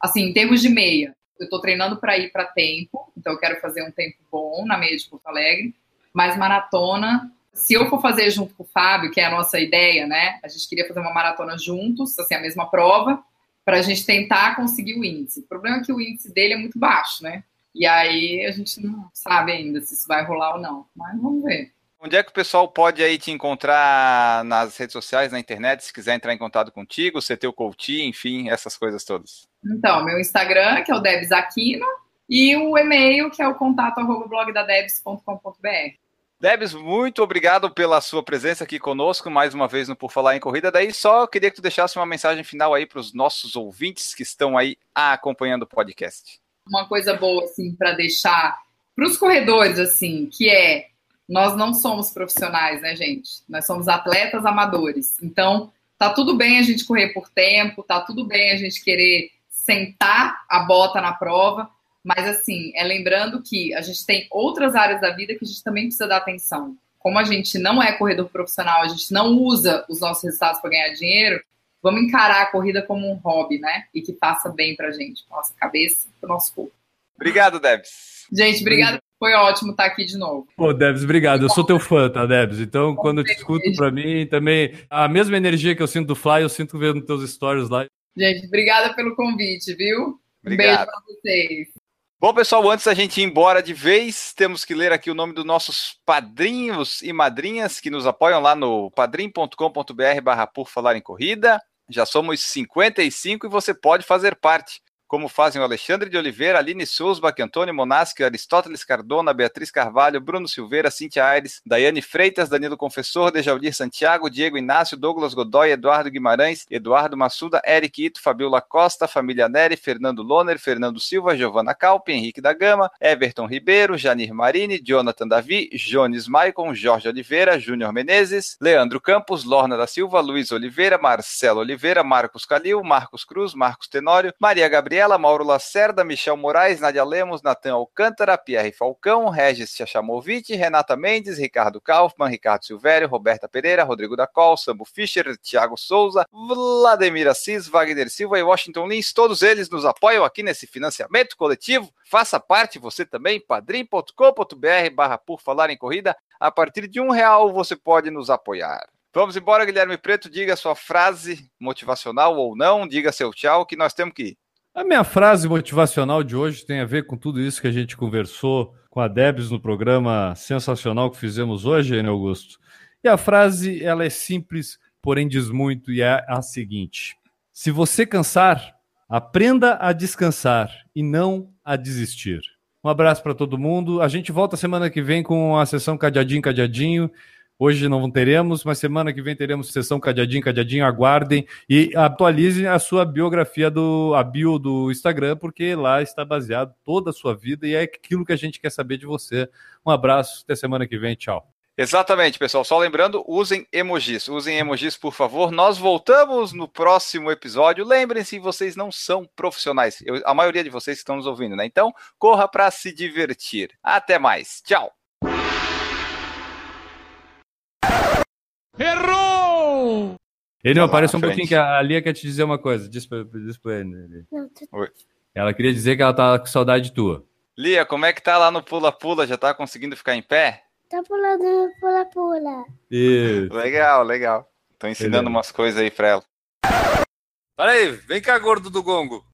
assim, em termos de meia, Eu tô treinando para ir para tempo, então eu quero fazer um tempo bom na meia de Porto Alegre, mas maratona se eu for fazer junto com o Fábio, que é a nossa ideia, né? A gente queria fazer uma maratona juntos, assim, a mesma prova, para a gente tentar conseguir o índice. O problema é que o índice dele é muito baixo, né? E aí a gente não sabe ainda se isso vai rolar ou não. Mas vamos ver. Onde é que o pessoal pode aí te encontrar nas redes sociais, na internet, se quiser entrar em contato contigo, ser teu coach, enfim, essas coisas todas? Então, meu Instagram, que é o Debs Aquino, e o e-mail, que é o contato arroba blogdadebs.com.br. Debs, muito obrigado pela sua presença aqui conosco, mais uma vez no Por Falar em Corrida. Daí só queria que tu deixasse uma mensagem final aí para os nossos ouvintes que estão aí acompanhando o podcast. Uma coisa boa, assim, para deixar para os corredores, assim, que é nós não somos profissionais, né, gente? Nós somos atletas amadores. Então, tá tudo bem a gente correr por tempo, tá tudo bem a gente querer sentar a bota na prova, mas, assim, é lembrando que a gente tem outras áreas da vida que a gente também precisa dar atenção. Como a gente não é corredor profissional, a gente não usa os nossos resultados para ganhar dinheiro, vamos encarar a corrida como um hobby, né? E que faça bem pra gente, pra nossa cabeça, pro nosso corpo. Obrigado, Debs. Gente, obrigado. Foi ótimo estar aqui de novo. Pô, Debs, obrigado. Eu sou teu fã, tá, Debs? Então, quando eu te escuto pra mim, também a mesma energia que eu sinto do Fly, eu sinto vendo teus stories lá. Gente, obrigada pelo convite, viu? Um beijo pra vocês. Bom, pessoal, antes da gente ir embora de vez, temos que ler aqui o nome dos nossos padrinhos e madrinhas que nos apoiam lá no padrim.com.br barra por falar em corrida. Já somos 55 e você pode fazer parte como fazem o Alexandre de Oliveira, Aline Sousbach, Antônio Monaschi, Aristóteles Cardona, Beatriz Carvalho, Bruno Silveira, Cintia Aires, Daiane Freitas, Danilo Confessor, Dejaldir Santiago, Diego Inácio, Douglas Godoy, Eduardo Guimarães, Eduardo Massuda, Eric Ito, Fabiola Costa, Família Neri, Fernando Loner, Fernando Silva, Giovana Calpe, Henrique da Gama, Everton Ribeiro, Janir Marini, Jonathan Davi, Jones Maicon, Jorge Oliveira, Júnior Menezes, Leandro Campos, Lorna da Silva, Luiz Oliveira, Marcelo Oliveira, Marcos Calil, Marcos Cruz, Marcos Tenório, Maria Gabriela, Gabriela, Mauro Lacerda, Michel Moraes, Nadia Lemos, Natan Alcântara, Pierre Falcão, Regis Chachamovic, Renata Mendes, Ricardo Kaufmann, Ricardo Silvério, Roberta Pereira, Rodrigo da Col, Sambo Fischer, Thiago Souza, Vladimir Assis, Wagner Silva e Washington Lins, todos eles nos apoiam aqui nesse financiamento coletivo. Faça parte você também, padrim.com.br barra por falar em corrida. A partir de um real você pode nos apoiar. Vamos embora, Guilherme Preto. Diga sua frase motivacional ou não, diga seu tchau, que nós temos que ir. A minha frase motivacional de hoje tem a ver com tudo isso que a gente conversou com a Debs no programa sensacional que fizemos hoje, Enio Augusto. E a frase, ela é simples, porém diz muito, e é a seguinte: Se você cansar, aprenda a descansar e não a desistir. Um abraço para todo mundo. A gente volta semana que vem com a sessão cadeadinho, cadeadinho. Hoje não teremos, mas semana que vem teremos sessão cadeadinho, cadeadinho. Aguardem e atualizem a sua biografia do a bio do Instagram, porque lá está baseado toda a sua vida e é aquilo que a gente quer saber de você. Um abraço, até semana que vem, tchau. Exatamente, pessoal. Só lembrando, usem emojis. Usem emojis, por favor. Nós voltamos no próximo episódio. Lembrem-se, vocês não são profissionais. Eu, a maioria de vocês estão nos ouvindo, né? Então, corra para se divertir. Até mais. Tchau. Errou! Ele não, aparece um pouquinho que a Lia quer te dizer uma coisa. Diz pra, diz pra ele. Oi. Ela queria dizer que ela tá com saudade tua. Lia, como é que tá lá no pula-pula? Já tá conseguindo ficar em pé? Tá pulando pula-pula. Isso. Legal, legal. Tô ensinando Beleza. umas coisas aí pra ela. Olha aí, vem cá, gordo do gongo.